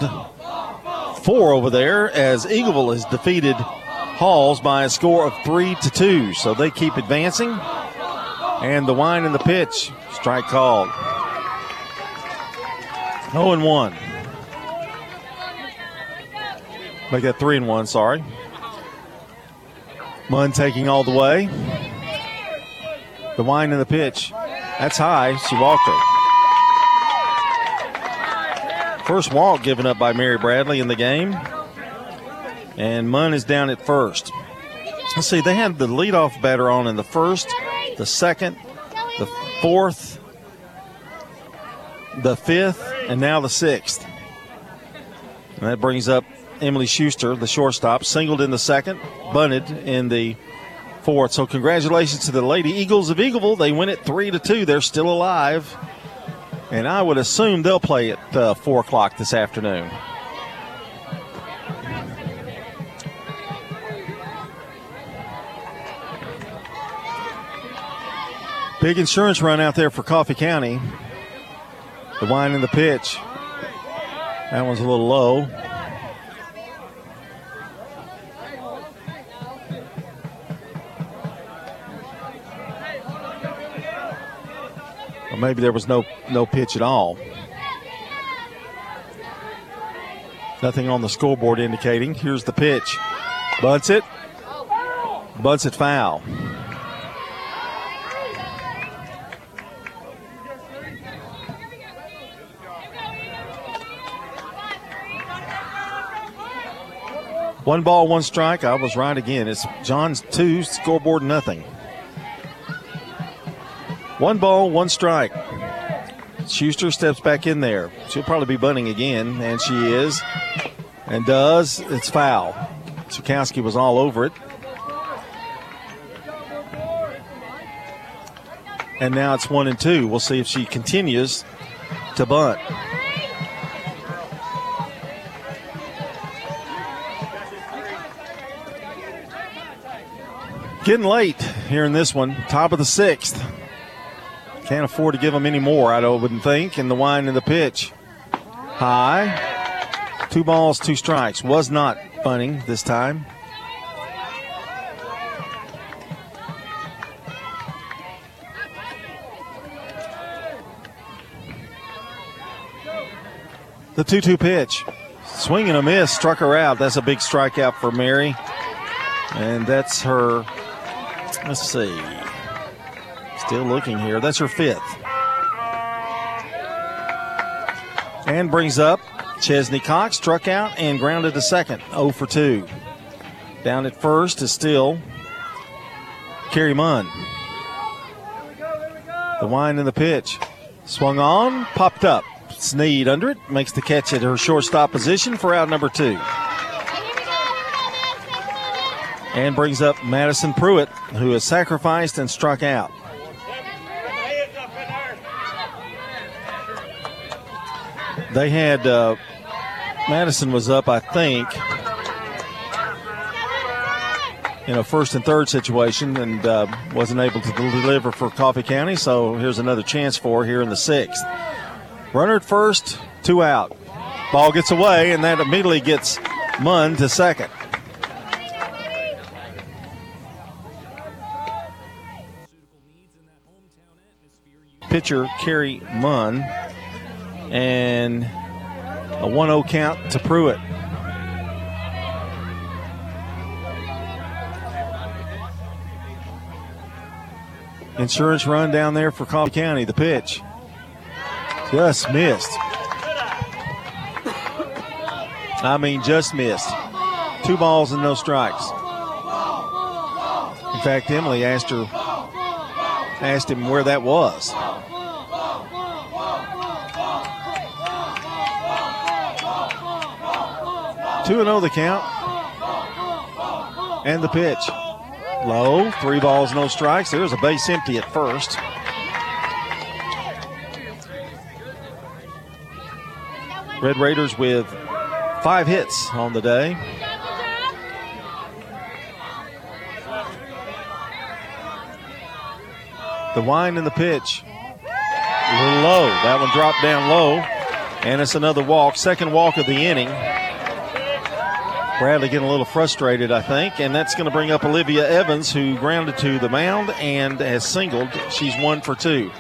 four over there as Eagleville has defeated Halls by a score of three to two. So they keep advancing. And the wine in the pitch, strike called. 0 and 1. Make that 3 and 1, sorry. Munn taking all the way. The wine in the pitch. That's high. She walked her. First walk given up by Mary Bradley in the game. And Munn is down at first. Let's see, they had the leadoff batter on in the first, the second, the fourth, the fifth, and now the sixth. And that brings up Emily Schuster, the shortstop, singled in the second, bunted in the fourth. So congratulations to the Lady Eagles of Eagleville. They win it three to two. They're still alive, and I would assume they'll play at uh, four o'clock this afternoon. Big insurance run out there for Coffee County. The wine in the pitch. That one's a little low. Or maybe there was no no pitch at all. Nothing on the scoreboard indicating. Here's the pitch. Bunts it. Bunts it foul. One ball, one strike. I was right again. It's John's two, scoreboard nothing. One ball, one strike. Schuster steps back in there. She'll probably be bunting again, and she is, and does. It's foul. Sukowski was all over it. And now it's one and two. We'll see if she continues to bunt. Getting late here in this one. Top of the sixth. Can't afford to give them any more, I wouldn't think. And the wine and the pitch. High. Two balls, two strikes. Was not bunting this time. The 2 2 pitch. Swing and a miss, struck her out. That's a big strikeout for Mary. And that's her, let's see, still looking here. That's her fifth. And brings up Chesney Cox, struck out and grounded to second, 0 for 2. Down at first is still Carrie Munn. The wine in the pitch. Swung on, popped up. Sneed under it, makes the catch at her shortstop position for out number two. And brings up Madison Pruitt, who has sacrificed and struck out. They had uh, Madison was up, I think, in a first and third situation, and uh, wasn't able to deliver for Coffee County. So here's another chance for here in the sixth. Runner at first, two out. Ball gets away, and that immediately gets Munn to second. Pitcher Kerry Munn and a 1 0 count to Pruitt. Insurance run down there for Coffee County. The pitch just missed. I mean, just missed. Two balls and no strikes. In fact, Emily asked her, asked him where that was. Two and zero the count, and the pitch. Low, three balls, no strikes. There's a base empty at first. Red Raiders with five hits on the day. The wind and the pitch. Low. That one dropped down low. And it's another walk. Second walk of the inning. Bradley getting a little frustrated, I think, and that's going to bring up Olivia Evans, who grounded to the mound and has singled. She's one for two.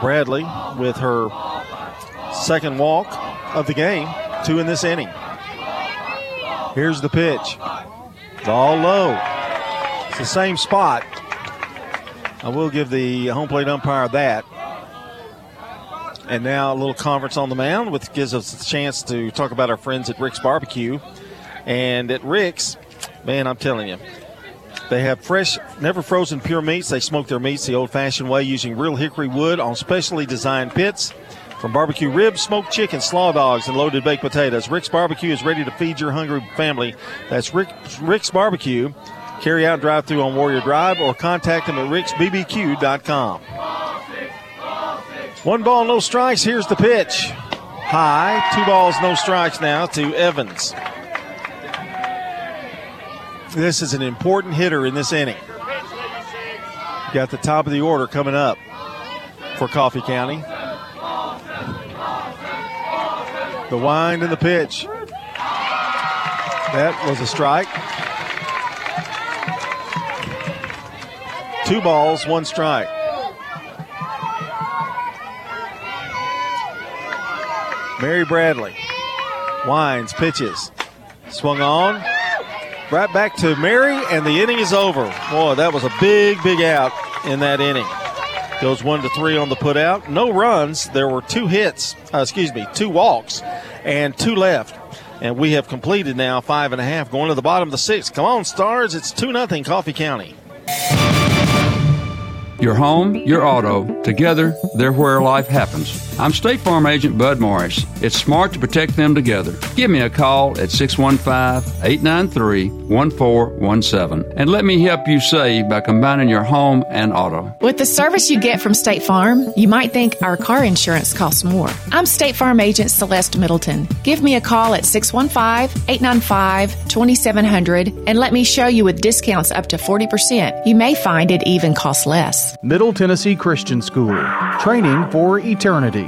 Bradley with her second walk of the game, two in this inning. Here's the pitch. Ball low. It's the same spot. I will give the home plate umpire that. And now a little conference on the mound, which gives us a chance to talk about our friends at Rick's Barbecue. And at Rick's, man, I'm telling you, they have fresh, never frozen pure meats. They smoke their meats the old fashioned way using real hickory wood on specially designed pits. From barbecue ribs, smoked chicken, slaw dogs, and loaded baked potatoes, Rick's Barbecue is ready to feed your hungry family. That's Rick, Rick's Barbecue. Carry out drive through on Warrior Drive or contact them at ricksbbq.com. One ball, no strikes. Here's the pitch. High. Two balls, no strikes now to Evans. This is an important hitter in this inning. Got the top of the order coming up for Coffee County. The wind and the pitch. That was a strike. Two balls, one strike. Mary Bradley winds, pitches, swung on, right back to Mary, and the inning is over. Boy, that was a big, big out in that inning. Goes one to three on the putout. No runs. There were two hits, uh, excuse me, two walks, and two left. And we have completed now five and a half, going to the bottom of the sixth. Come on, Stars. It's 2 nothing Coffee County. Your home, your auto, together, they're where life happens. I'm State Farm Agent Bud Morris. It's smart to protect them together. Give me a call at 615 893 1417 and let me help you save by combining your home and auto. With the service you get from State Farm, you might think our car insurance costs more. I'm State Farm Agent Celeste Middleton. Give me a call at 615 895 2700 and let me show you with discounts up to 40%. You may find it even costs less. Middle Tennessee Christian School. Training for eternity.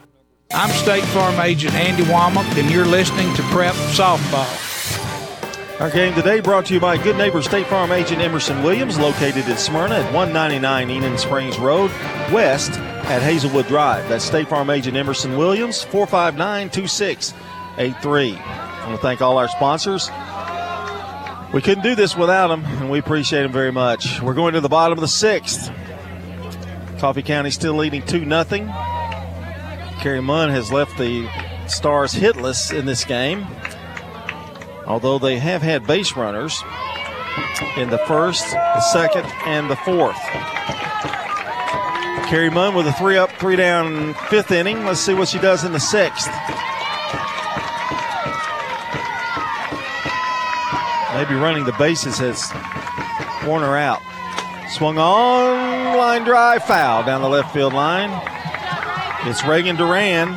I'm State Farm Agent Andy Womack, and you're listening to Prep Softball. Our game today brought to you by Good Neighbor State Farm Agent Emerson Williams, located in Smyrna at 199 Enon Springs Road, west at Hazelwood Drive. That's State Farm Agent Emerson Williams, 459 2683. I want to thank all our sponsors. We couldn't do this without them, and we appreciate them very much. We're going to the bottom of the sixth. Coffee County still leading 2 0. Carrie Munn has left the Stars hitless in this game, although they have had base runners in the first, the second, and the fourth. Carrie Munn with a three up, three down fifth inning. Let's see what she does in the sixth. Maybe running the bases has Corner out. Swung on, line drive, foul down the left field line. It's Reagan Duran,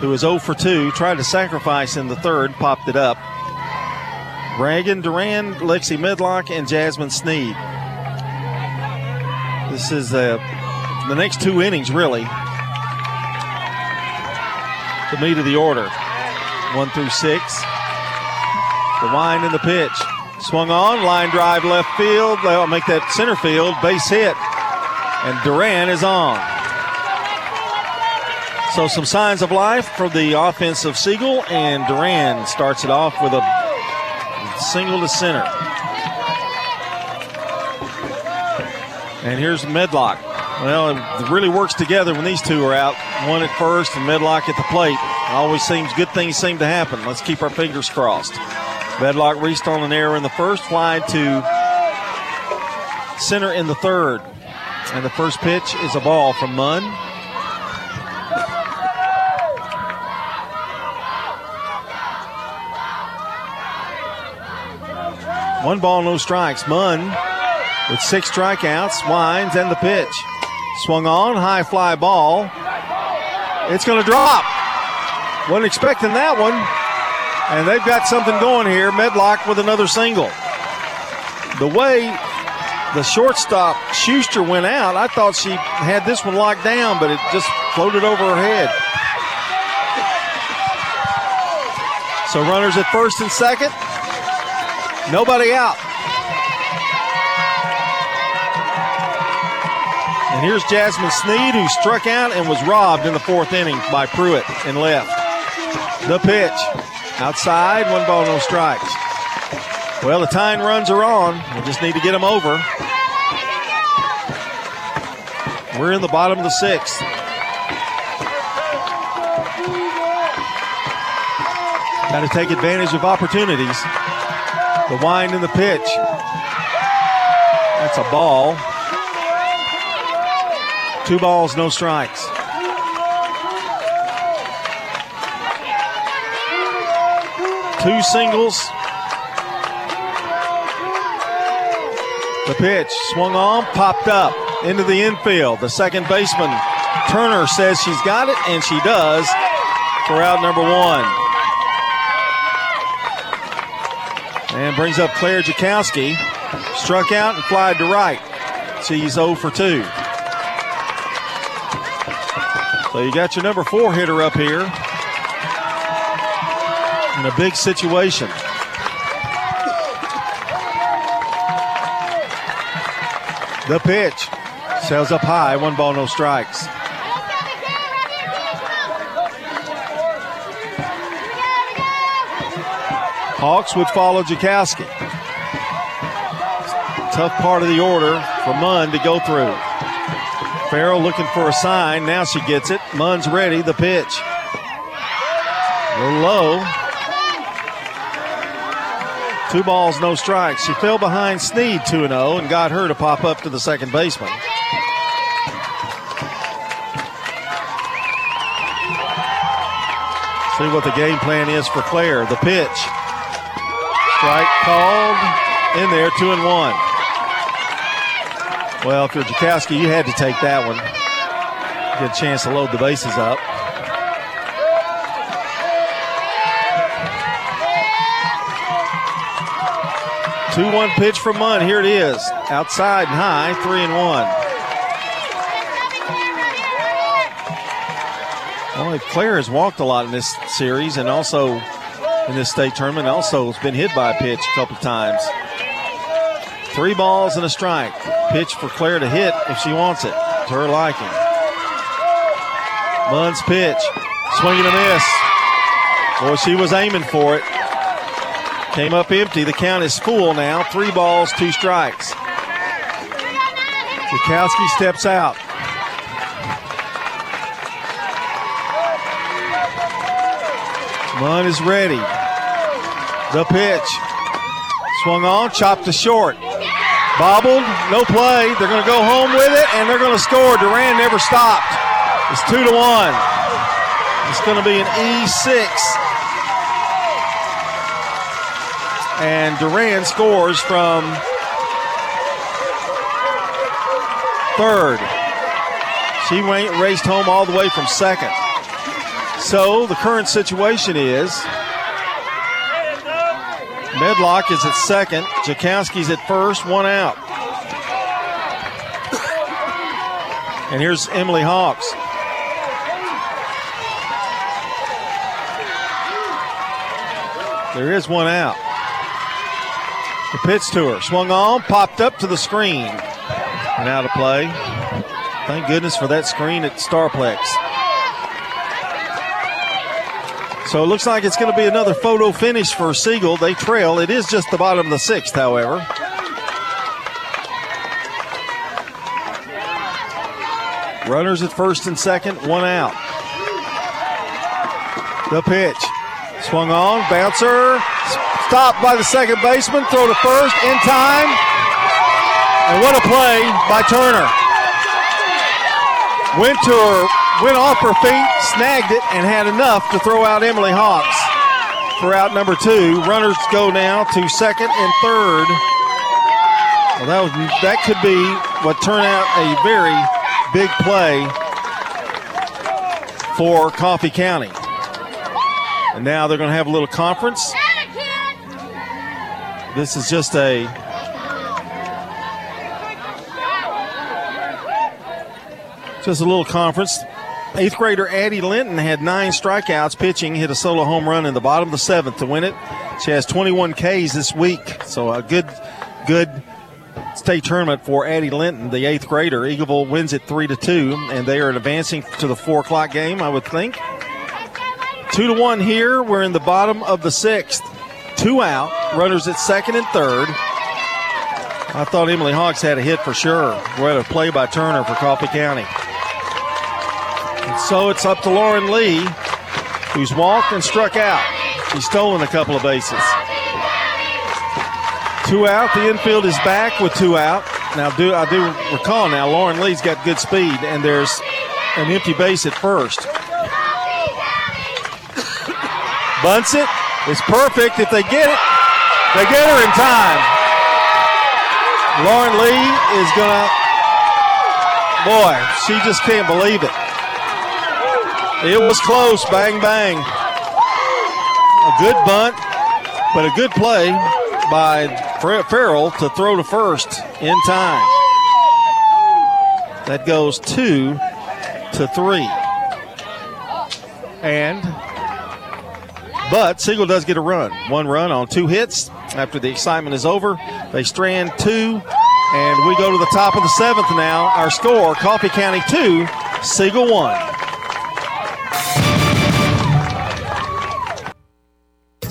who is 0 for 2, tried to sacrifice in the third, popped it up. Reagan Duran, Lexi Medlock, and Jasmine Sneed. This is uh, the next two innings, really. The meat of the order. One through six. The wind and the pitch. Swung on, line drive left field. They'll make that center field base hit. And Duran is on. So some signs of life for the offense of Siegel, and Duran starts it off with a single to center. And here's Medlock. Well, it really works together when these two are out. One at first and Medlock at the plate. Always seems good things seem to happen. Let's keep our fingers crossed. Medlock reached on an error in the first, fly to center in the third. And the first pitch is a ball from Munn. One ball, no strikes. Munn with six strikeouts, winds and the pitch. Swung on, high fly ball. It's going to drop. Wasn't expecting that one. And they've got something going here. Medlock with another single. The way the shortstop Schuster went out, I thought she had this one locked down, but it just floated over her head. So runners at first and second. Nobody out. And here's Jasmine Sneed, who struck out and was robbed in the fourth inning by Pruitt and left. The pitch. Outside, one ball, no strikes. Well, the tying runs are on. We just need to get them over. We're in the bottom of the sixth. Got to take advantage of opportunities. The wind and the pitch. That's a ball. Two balls, no strikes. Two singles. The pitch swung on, popped up into the infield. The second baseman, Turner, says she's got it, and she does for out number one. And brings up Claire Jakowski. Struck out and flied to right. She's 0 for 2. So you got your number four hitter up here in a big situation. The pitch sails up high, one ball, no strikes. Hawks would follow Jakowski. Tough part of the order for Munn to go through. Farrell looking for a sign. Now she gets it. Munn's ready. The pitch. Low. Two balls, no strikes. She fell behind Sneed 2 0 and got her to pop up to the second baseman. See what the game plan is for Claire. The pitch. Strike called in there, two and one. Well, if you're Jakowski, you had to take that one. Get a chance to load the bases up. Two one pitch from Munn. Here it is. Outside and high, three and one. Well, Claire has walked a lot in this series and also in this state tournament. Also, has been hit by a pitch a couple times. Three balls and a strike. Pitch for Claire to hit if she wants it, to her liking. Munn's pitch. Swing and a miss. Boy, she was aiming for it. Came up empty. The count is full now. Three balls, two strikes. Jakowski steps out. Munn is ready. The pitch. Swung on, chopped to short. Bobbled, no play. They're going to go home with it, and they're going to score. Duran never stopped. It's two to one. It's going to be an E6. And Duran scores from third. She went, raced home all the way from second. So the current situation is Medlock is at second, Jakowski's at first, one out. And here's Emily Hawks. There is one out. The pitch to her. Swung on, popped up to the screen. And out of play. Thank goodness for that screen at Starplex. So it looks like it's going to be another photo finish for Siegel. They trail. It is just the bottom of the sixth, however. Runners at first and second, one out. The pitch. Swung on, bouncer, stopped by the second baseman, throw to first in time. And what a play by Turner. Her, went off her feet, snagged it, and had enough to throw out Emily Hawks for out number two. Runners go now to second and third. Well, that, was, that could be what turned out a very big play for Coffee County. And now they're going to have a little conference. This is just a just a little conference. Eighth grader Addie Linton had nine strikeouts pitching, hit a solo home run in the bottom of the seventh to win it. She has 21 Ks this week, so a good, good state tournament for Addie Linton, the eighth grader. Eagleville wins it three to two, and they are advancing to the four o'clock game, I would think. Two to one here. We're in the bottom of the sixth. Two out. Runners at second and third. I thought Emily Hawks had a hit for sure. What a play by Turner for Coffee County. So it's up to Lauren Lee, who's walked and struck out. She's stolen a couple of bases. Two out. The infield is back with two out. Now, do I do recall now? Lauren Lee's got good speed, and there's an empty base at first. Bunts it. It's perfect if they get it. They get her in time. Lauren Lee is gonna. Boy, she just can't believe it. It was close. Bang bang. A good bunt, but a good play by Farrell to throw to first in time. That goes two to three. And but Siegel does get a run. One run on two hits. After the excitement is over, they strand two, and we go to the top of the seventh now. Our score Coffee County two, Siegel one.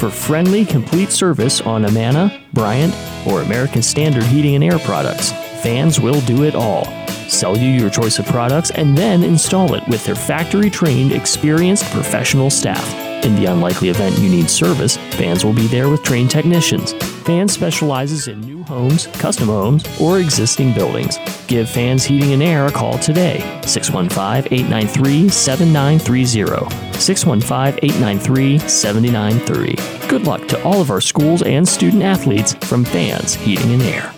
for friendly, complete service on Amana, Bryant, or American Standard Heating and Air products. Fans will do it all. Sell you your choice of products and then install it with their factory trained, experienced professional staff. In the unlikely event you need service, Fans will be there with trained technicians. Fans specializes in new homes, custom homes, or existing buildings. Give Fans Heating and Air a call today. 615 893 7930. 615 893 7930. Good luck to all of our schools and student athletes from Fans Heating and Air.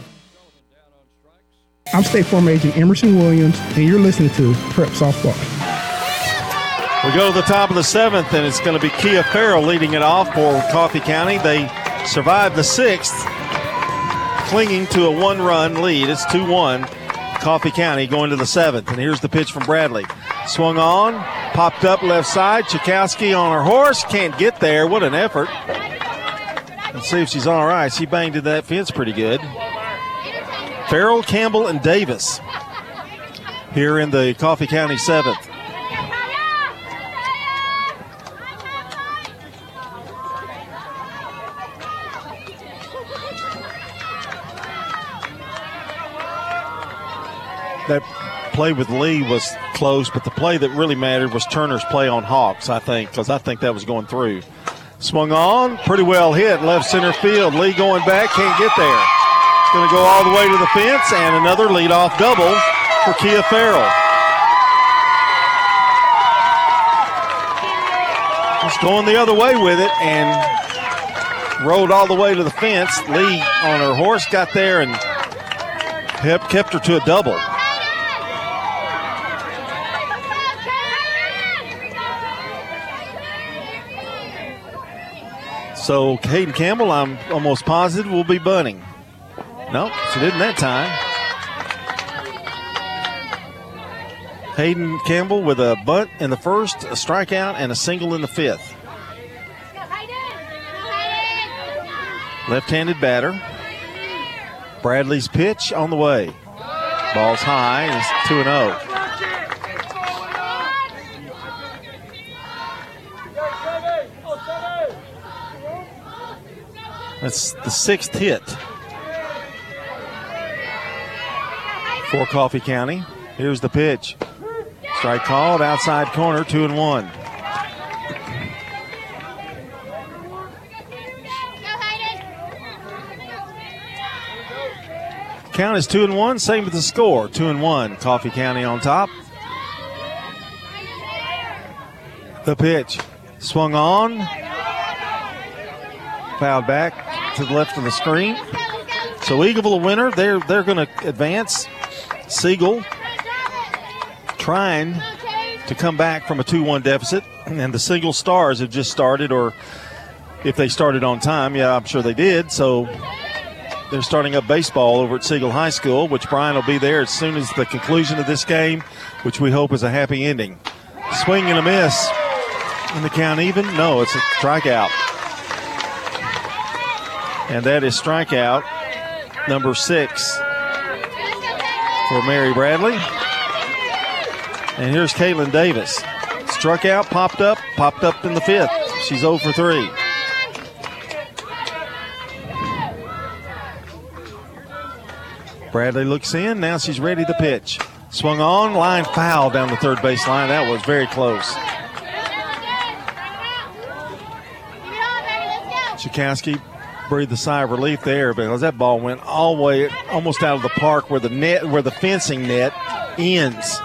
I'm State Farm Agent Emerson Williams, and you're listening to Prep Softball. We go to the top of the seventh, and it's going to be Kia Farrell leading it off for Coffee County. They survived the sixth, clinging to a one run lead. It's 2 1. Coffee County going to the seventh. And here's the pitch from Bradley. Swung on, popped up left side. Jakowski on her horse. Can't get there. What an effort. Let's see if she's all right. She banged into that fence pretty good. Farrell, Campbell, and Davis here in the Coffee County seventh. That play with Lee was close, but the play that really mattered was Turner's play on Hawks, I think, because I think that was going through. Swung on, pretty well hit, left center field. Lee going back, can't get there. Going to go all the way to the fence, and another leadoff double for Kia Farrell. Just going the other way with it and rolled all the way to the fence. Lee on her horse got there and kept her to a double. So Hayden Campbell, I'm almost positive, will be bunting. Nope, she didn't that time. Hayden Campbell with a bunt in the first, a strikeout, and a single in the fifth. Left handed batter. Bradley's pitch on the way. Ball's high, it's 2 0. That's the sixth hit for Coffee County. Here's the pitch. Strike called outside corner, two and one. Count is two and one. Same with the score, two and one. Coffee County on top. The pitch swung on, fouled back to the left of the screen. So Eagleville a winner. They're they're going to advance. Siegel trying to come back from a 2-1 deficit, and the Siegel Stars have just started, or if they started on time, yeah, I'm sure they did. So they're starting up baseball over at Siegel High School, which Brian will be there as soon as the conclusion of this game, which we hope is a happy ending. Swing and a miss. In the count even? No, it's a strikeout. And that is strikeout number six for Mary Bradley. And here's Caitlin Davis. Struck out, popped up, popped up in the fifth. She's 0 for 3. Bradley looks in. Now she's ready to pitch. Swung on, line foul down the third base line. That was very close. Jakowski breathed a sigh of relief there because that ball went all the way almost out of the park where the net where the fencing net ends.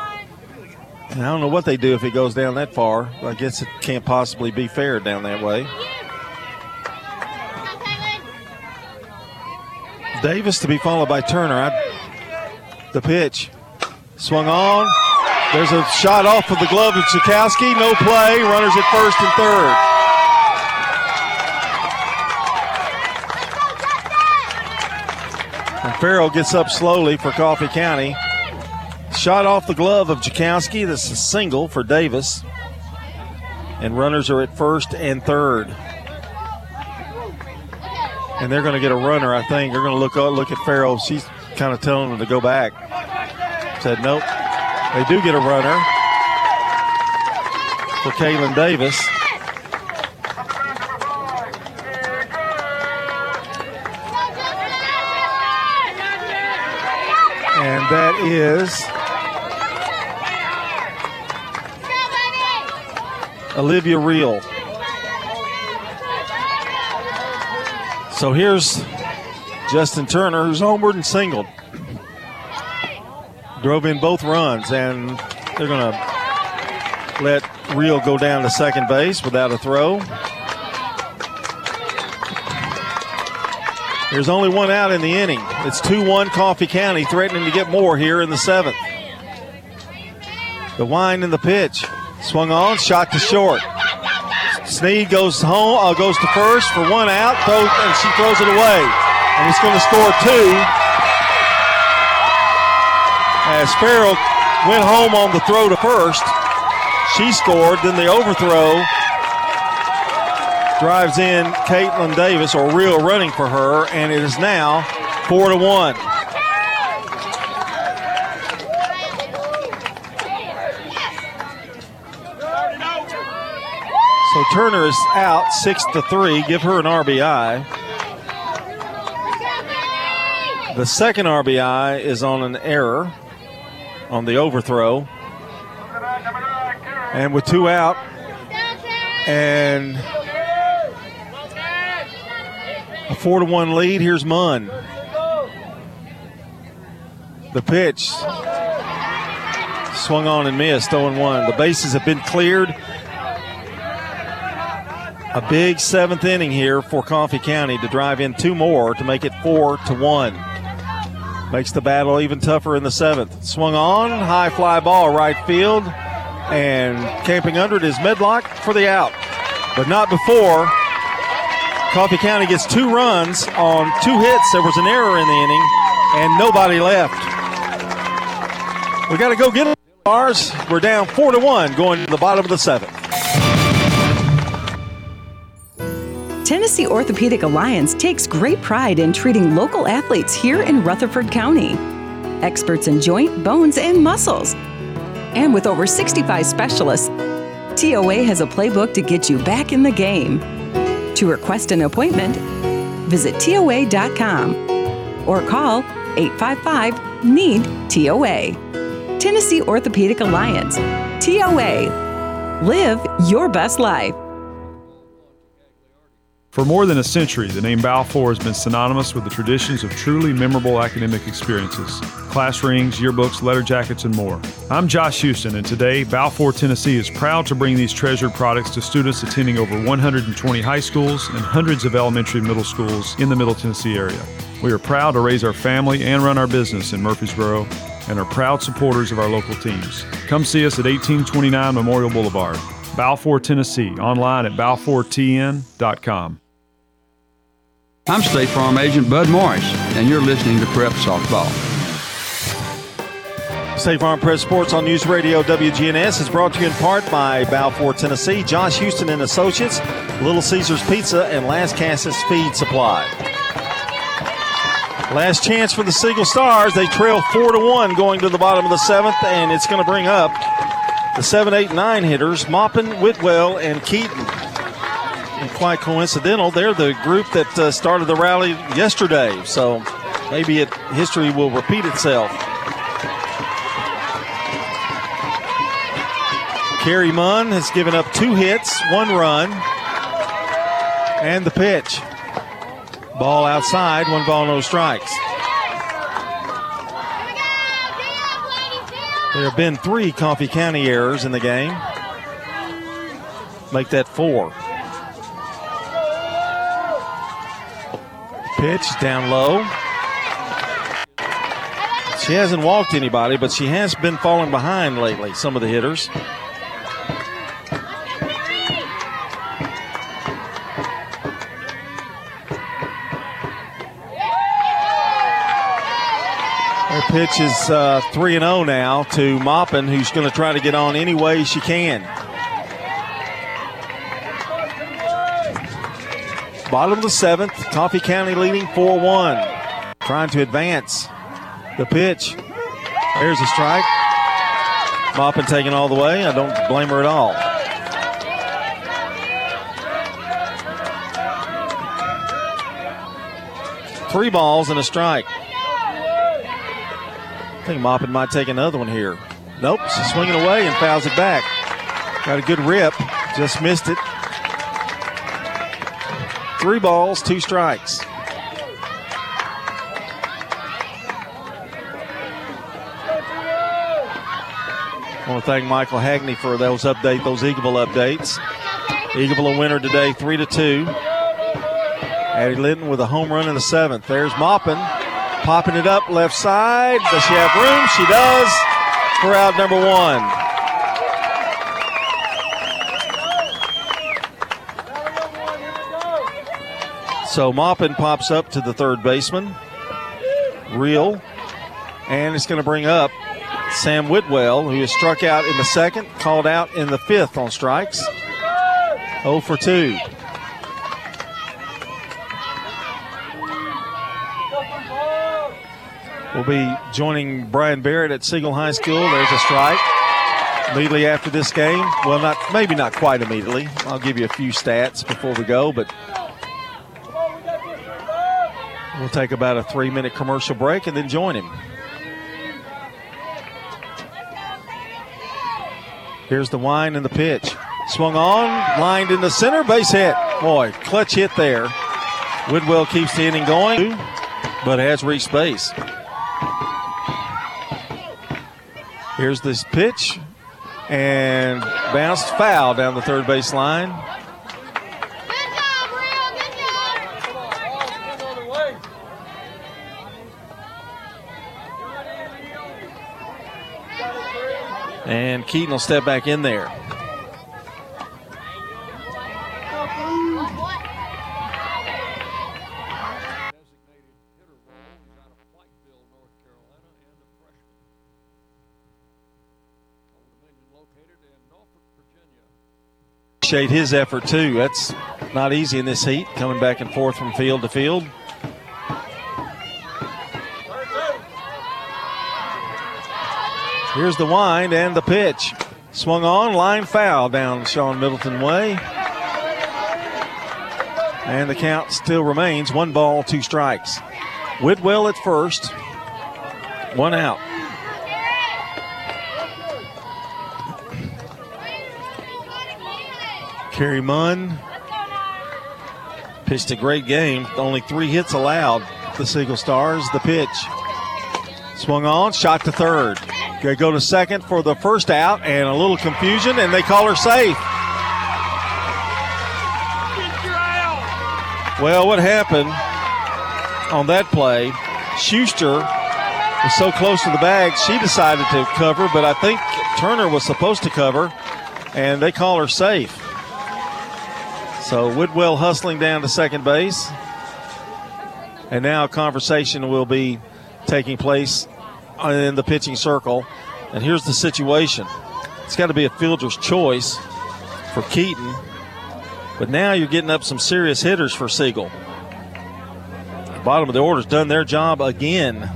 And I don't know what they do if it goes down that far. I guess it can't possibly be fair down that way. Davis to be followed by Turner. I, the pitch swung on. There's a shot off of the glove of Jakowski. No play. Runners at first and third. Farrell gets up slowly for Coffee County. Shot off the glove of Jakowski. This is a single for Davis. And runners are at first and third. And they're going to get a runner, I think. They're going to look up, look at Farrell. She's kind of telling them to go back. Said nope. They do get a runner for Kaylin Davis. And that is Olivia Reel. So here's Justin Turner, who's homeward and singled. Drove in both runs, and they're going to let Reel go down to second base without a throw. There's only one out in the inning. It's 2 1 Coffee County, threatening to get more here in the seventh. The wind in the pitch. Swung on, shot to short. Sneed goes home, uh, goes to first for one out, and she throws it away. And he's going to score two. As Farrell went home on the throw to first, she scored. Then the overthrow drives in Caitlin Davis, or Reel running for her, and it is now four to one. So Turner is out six to three. Give her an RBI. The second RBI is on an error. on the overthrow. And with two out, and a four to one lead. Here's Munn. The pitch swung on and missed, 0 1. The bases have been cleared. A big seventh inning here for Coffee County to drive in two more to make it four to one. Makes the battle even tougher in the seventh. Swung on, high fly ball right field, and camping under it is Medlock for the out. But not before Coffee County gets two runs on two hits. There was an error in the inning, and nobody left. We got to go get it. Ours. We're down four to one, going to the bottom of the seventh. Tennessee Orthopedic Alliance takes great pride in treating local athletes here in Rutherford County. Experts in joint, bones, and muscles. And with over 65 specialists, TOA has a playbook to get you back in the game. To request an appointment, visit TOA.com or call 855 NEED TOA. Tennessee Orthopedic Alliance. TOA. Live your best life. For more than a century, the name Balfour has been synonymous with the traditions of truly memorable academic experiences class rings, yearbooks, letter jackets, and more. I'm Josh Houston, and today, Balfour, Tennessee is proud to bring these treasured products to students attending over 120 high schools and hundreds of elementary and middle schools in the Middle Tennessee area. We are proud to raise our family and run our business in Murfreesboro and are proud supporters of our local teams. Come see us at 1829 Memorial Boulevard, Balfour, Tennessee, online at balfourtn.com. I'm State Farm Agent Bud Morris, and you're listening to Prep Softball. State Farm Press Sports on News Radio WGNS is brought to you in part by Balfour, Tennessee, Josh Houston and Associates, Little Caesars Pizza, and Lascassas Feed Supply. Last chance for the Siegel Stars. They trail four to one going to the bottom of the seventh, and it's going to bring up the seven, eight, nine hitters: Maupin, Whitwell, and Keaton. And quite coincidental, they're the group that uh, started the rally yesterday. So maybe it, history will repeat itself. Kerry Munn has given up two hits, one run, and the pitch. Ball outside, one ball, no strikes. There have been three Coffee County errors in the game. Make that four. Pitch down low. She hasn't walked anybody, but she has been falling behind lately, some of the hitters. Her pitch is uh, 3 and 0 now to Maupin, who's going to try to get on any way she can. Bottom of the seventh, Coffee County leading 4 1. Trying to advance. The pitch. There's a strike. Maupin taking all the way. I don't blame her at all. Three balls and a strike. I think Maupin might take another one here. Nope, she's swinging away and fouls it back. Got a good rip, just missed it. Three balls, two strikes. I want to thank Michael Hagney for those update, those Eagleville updates. Eagleville a winner today, three to two. Addie Linton with a home run in the seventh. There's Maupin popping it up left side. Does she have room? She does for out number one. So Maupin pops up to the third baseman. Real. And it's going to bring up Sam Whitwell, who is struck out in the second, called out in the fifth on strikes. 0 for 2. We'll be joining Brian Barrett at Siegel High School. There's a strike. Immediately after this game, well, not maybe not quite immediately. I'll give you a few stats before we go, but we'll take about a three minute commercial break and then join him. Here's the wind and the pitch. Swung on, lined in the center, base hit. Boy, clutch hit there. Whitwell keeps the inning going, but has reached base. Here's this pitch and bounced foul down the third base line. And Keaton will step back in there. Appreciate his effort too. That's not easy in this heat, coming back and forth from field to field. Here's the wind and the pitch. Swung on, line foul down Sean Middleton way. And the count still remains one ball, two strikes. Whitwell at first, one out. Kerry Munn pitched a great game. Only three hits allowed. The Siegel Stars. The pitch swung on, shot to third. They go to second for the first out, and a little confusion, and they call her safe. Well, what happened on that play? Schuster was so close to the bag, she decided to cover, but I think Turner was supposed to cover, and they call her safe. So Whitwell hustling down to second base. And now a conversation will be taking place in the pitching circle. And here's the situation it's got to be a fielder's choice for Keaton. But now you're getting up some serious hitters for Siegel. The bottom of the order's done their job again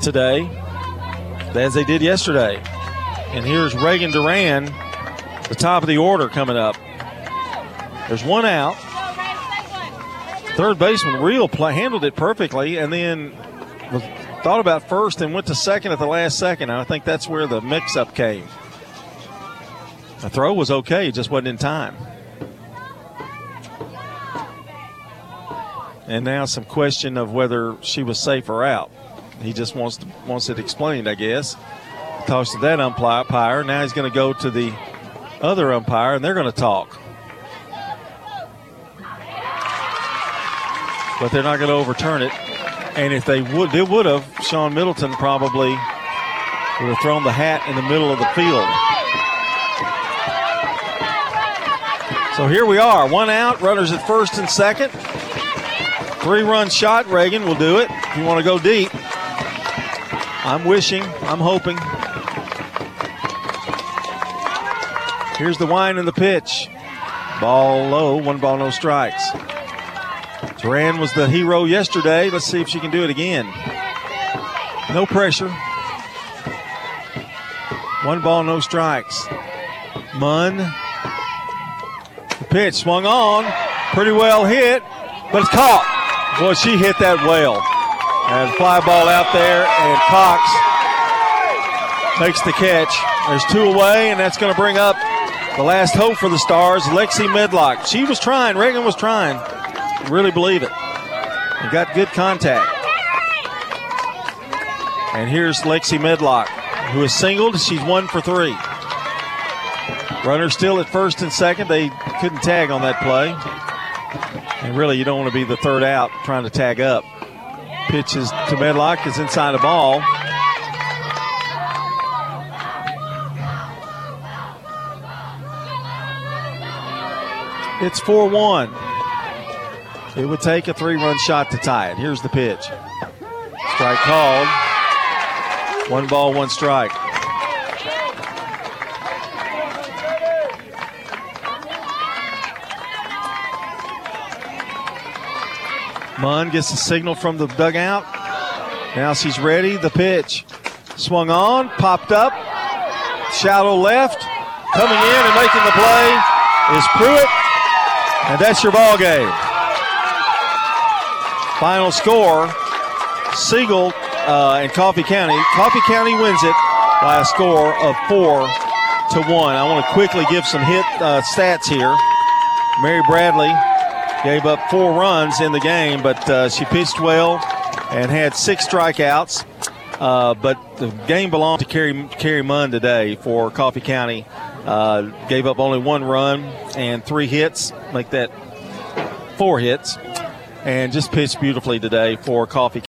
today, as they did yesterday. And here's Reagan Duran, the top of the order coming up. There's one out. Third baseman, Reel, play, handled it perfectly, and then thought about first and went to second at the last second. I think that's where the mix-up came. The throw was okay, just wasn't in time. And now some question of whether she was safe or out. He just wants to, wants it explained, I guess. Talks to that umpire. Now he's going to go to the other umpire, and they're going to talk. but they're not going to overturn it. And if they would, they would have. Sean Middleton probably would have thrown the hat in the middle of the field. So here we are, one out, runners at first and second. Three run shot, Reagan will do it if you want to go deep. I'm wishing, I'm hoping. Here's the wind and the pitch. Ball low, one ball, no strikes. Duran was the hero yesterday. Let's see if she can do it again. No pressure. One ball, no strikes. Munn. The pitch swung on. Pretty well hit, but it's caught. Boy, she hit that well. And fly ball out there, and Cox takes the catch. There's two away, and that's going to bring up the last hope for the Stars, Lexi Medlock. She was trying, Reagan was trying. Really believe it. And got good contact. And here's Lexi Medlock, who is singled. She's one for three. Runner still at first and second. They couldn't tag on that play. And really, you don't want to be the third out trying to tag up. Pitches to Medlock is inside the ball. It's 4 1. It would take a three run shot to tie it. Here's the pitch. Strike called. One ball, one strike. Munn gets a signal from the dugout. Now she's ready. The pitch. Swung on, popped up. Shallow left. Coming in and making the play is Pruitt. And that's your ball game. Final score Siegel uh, and Coffee County. Coffee County wins it by a score of four to one. I want to quickly give some hit uh, stats here. Mary Bradley gave up four runs in the game, but uh, she pitched well and had six strikeouts. Uh, but the game belonged to Carrie, Carrie Munn today for Coffee County. Uh, gave up only one run and three hits, make that four hits, and just pitched beautifully today for Coffee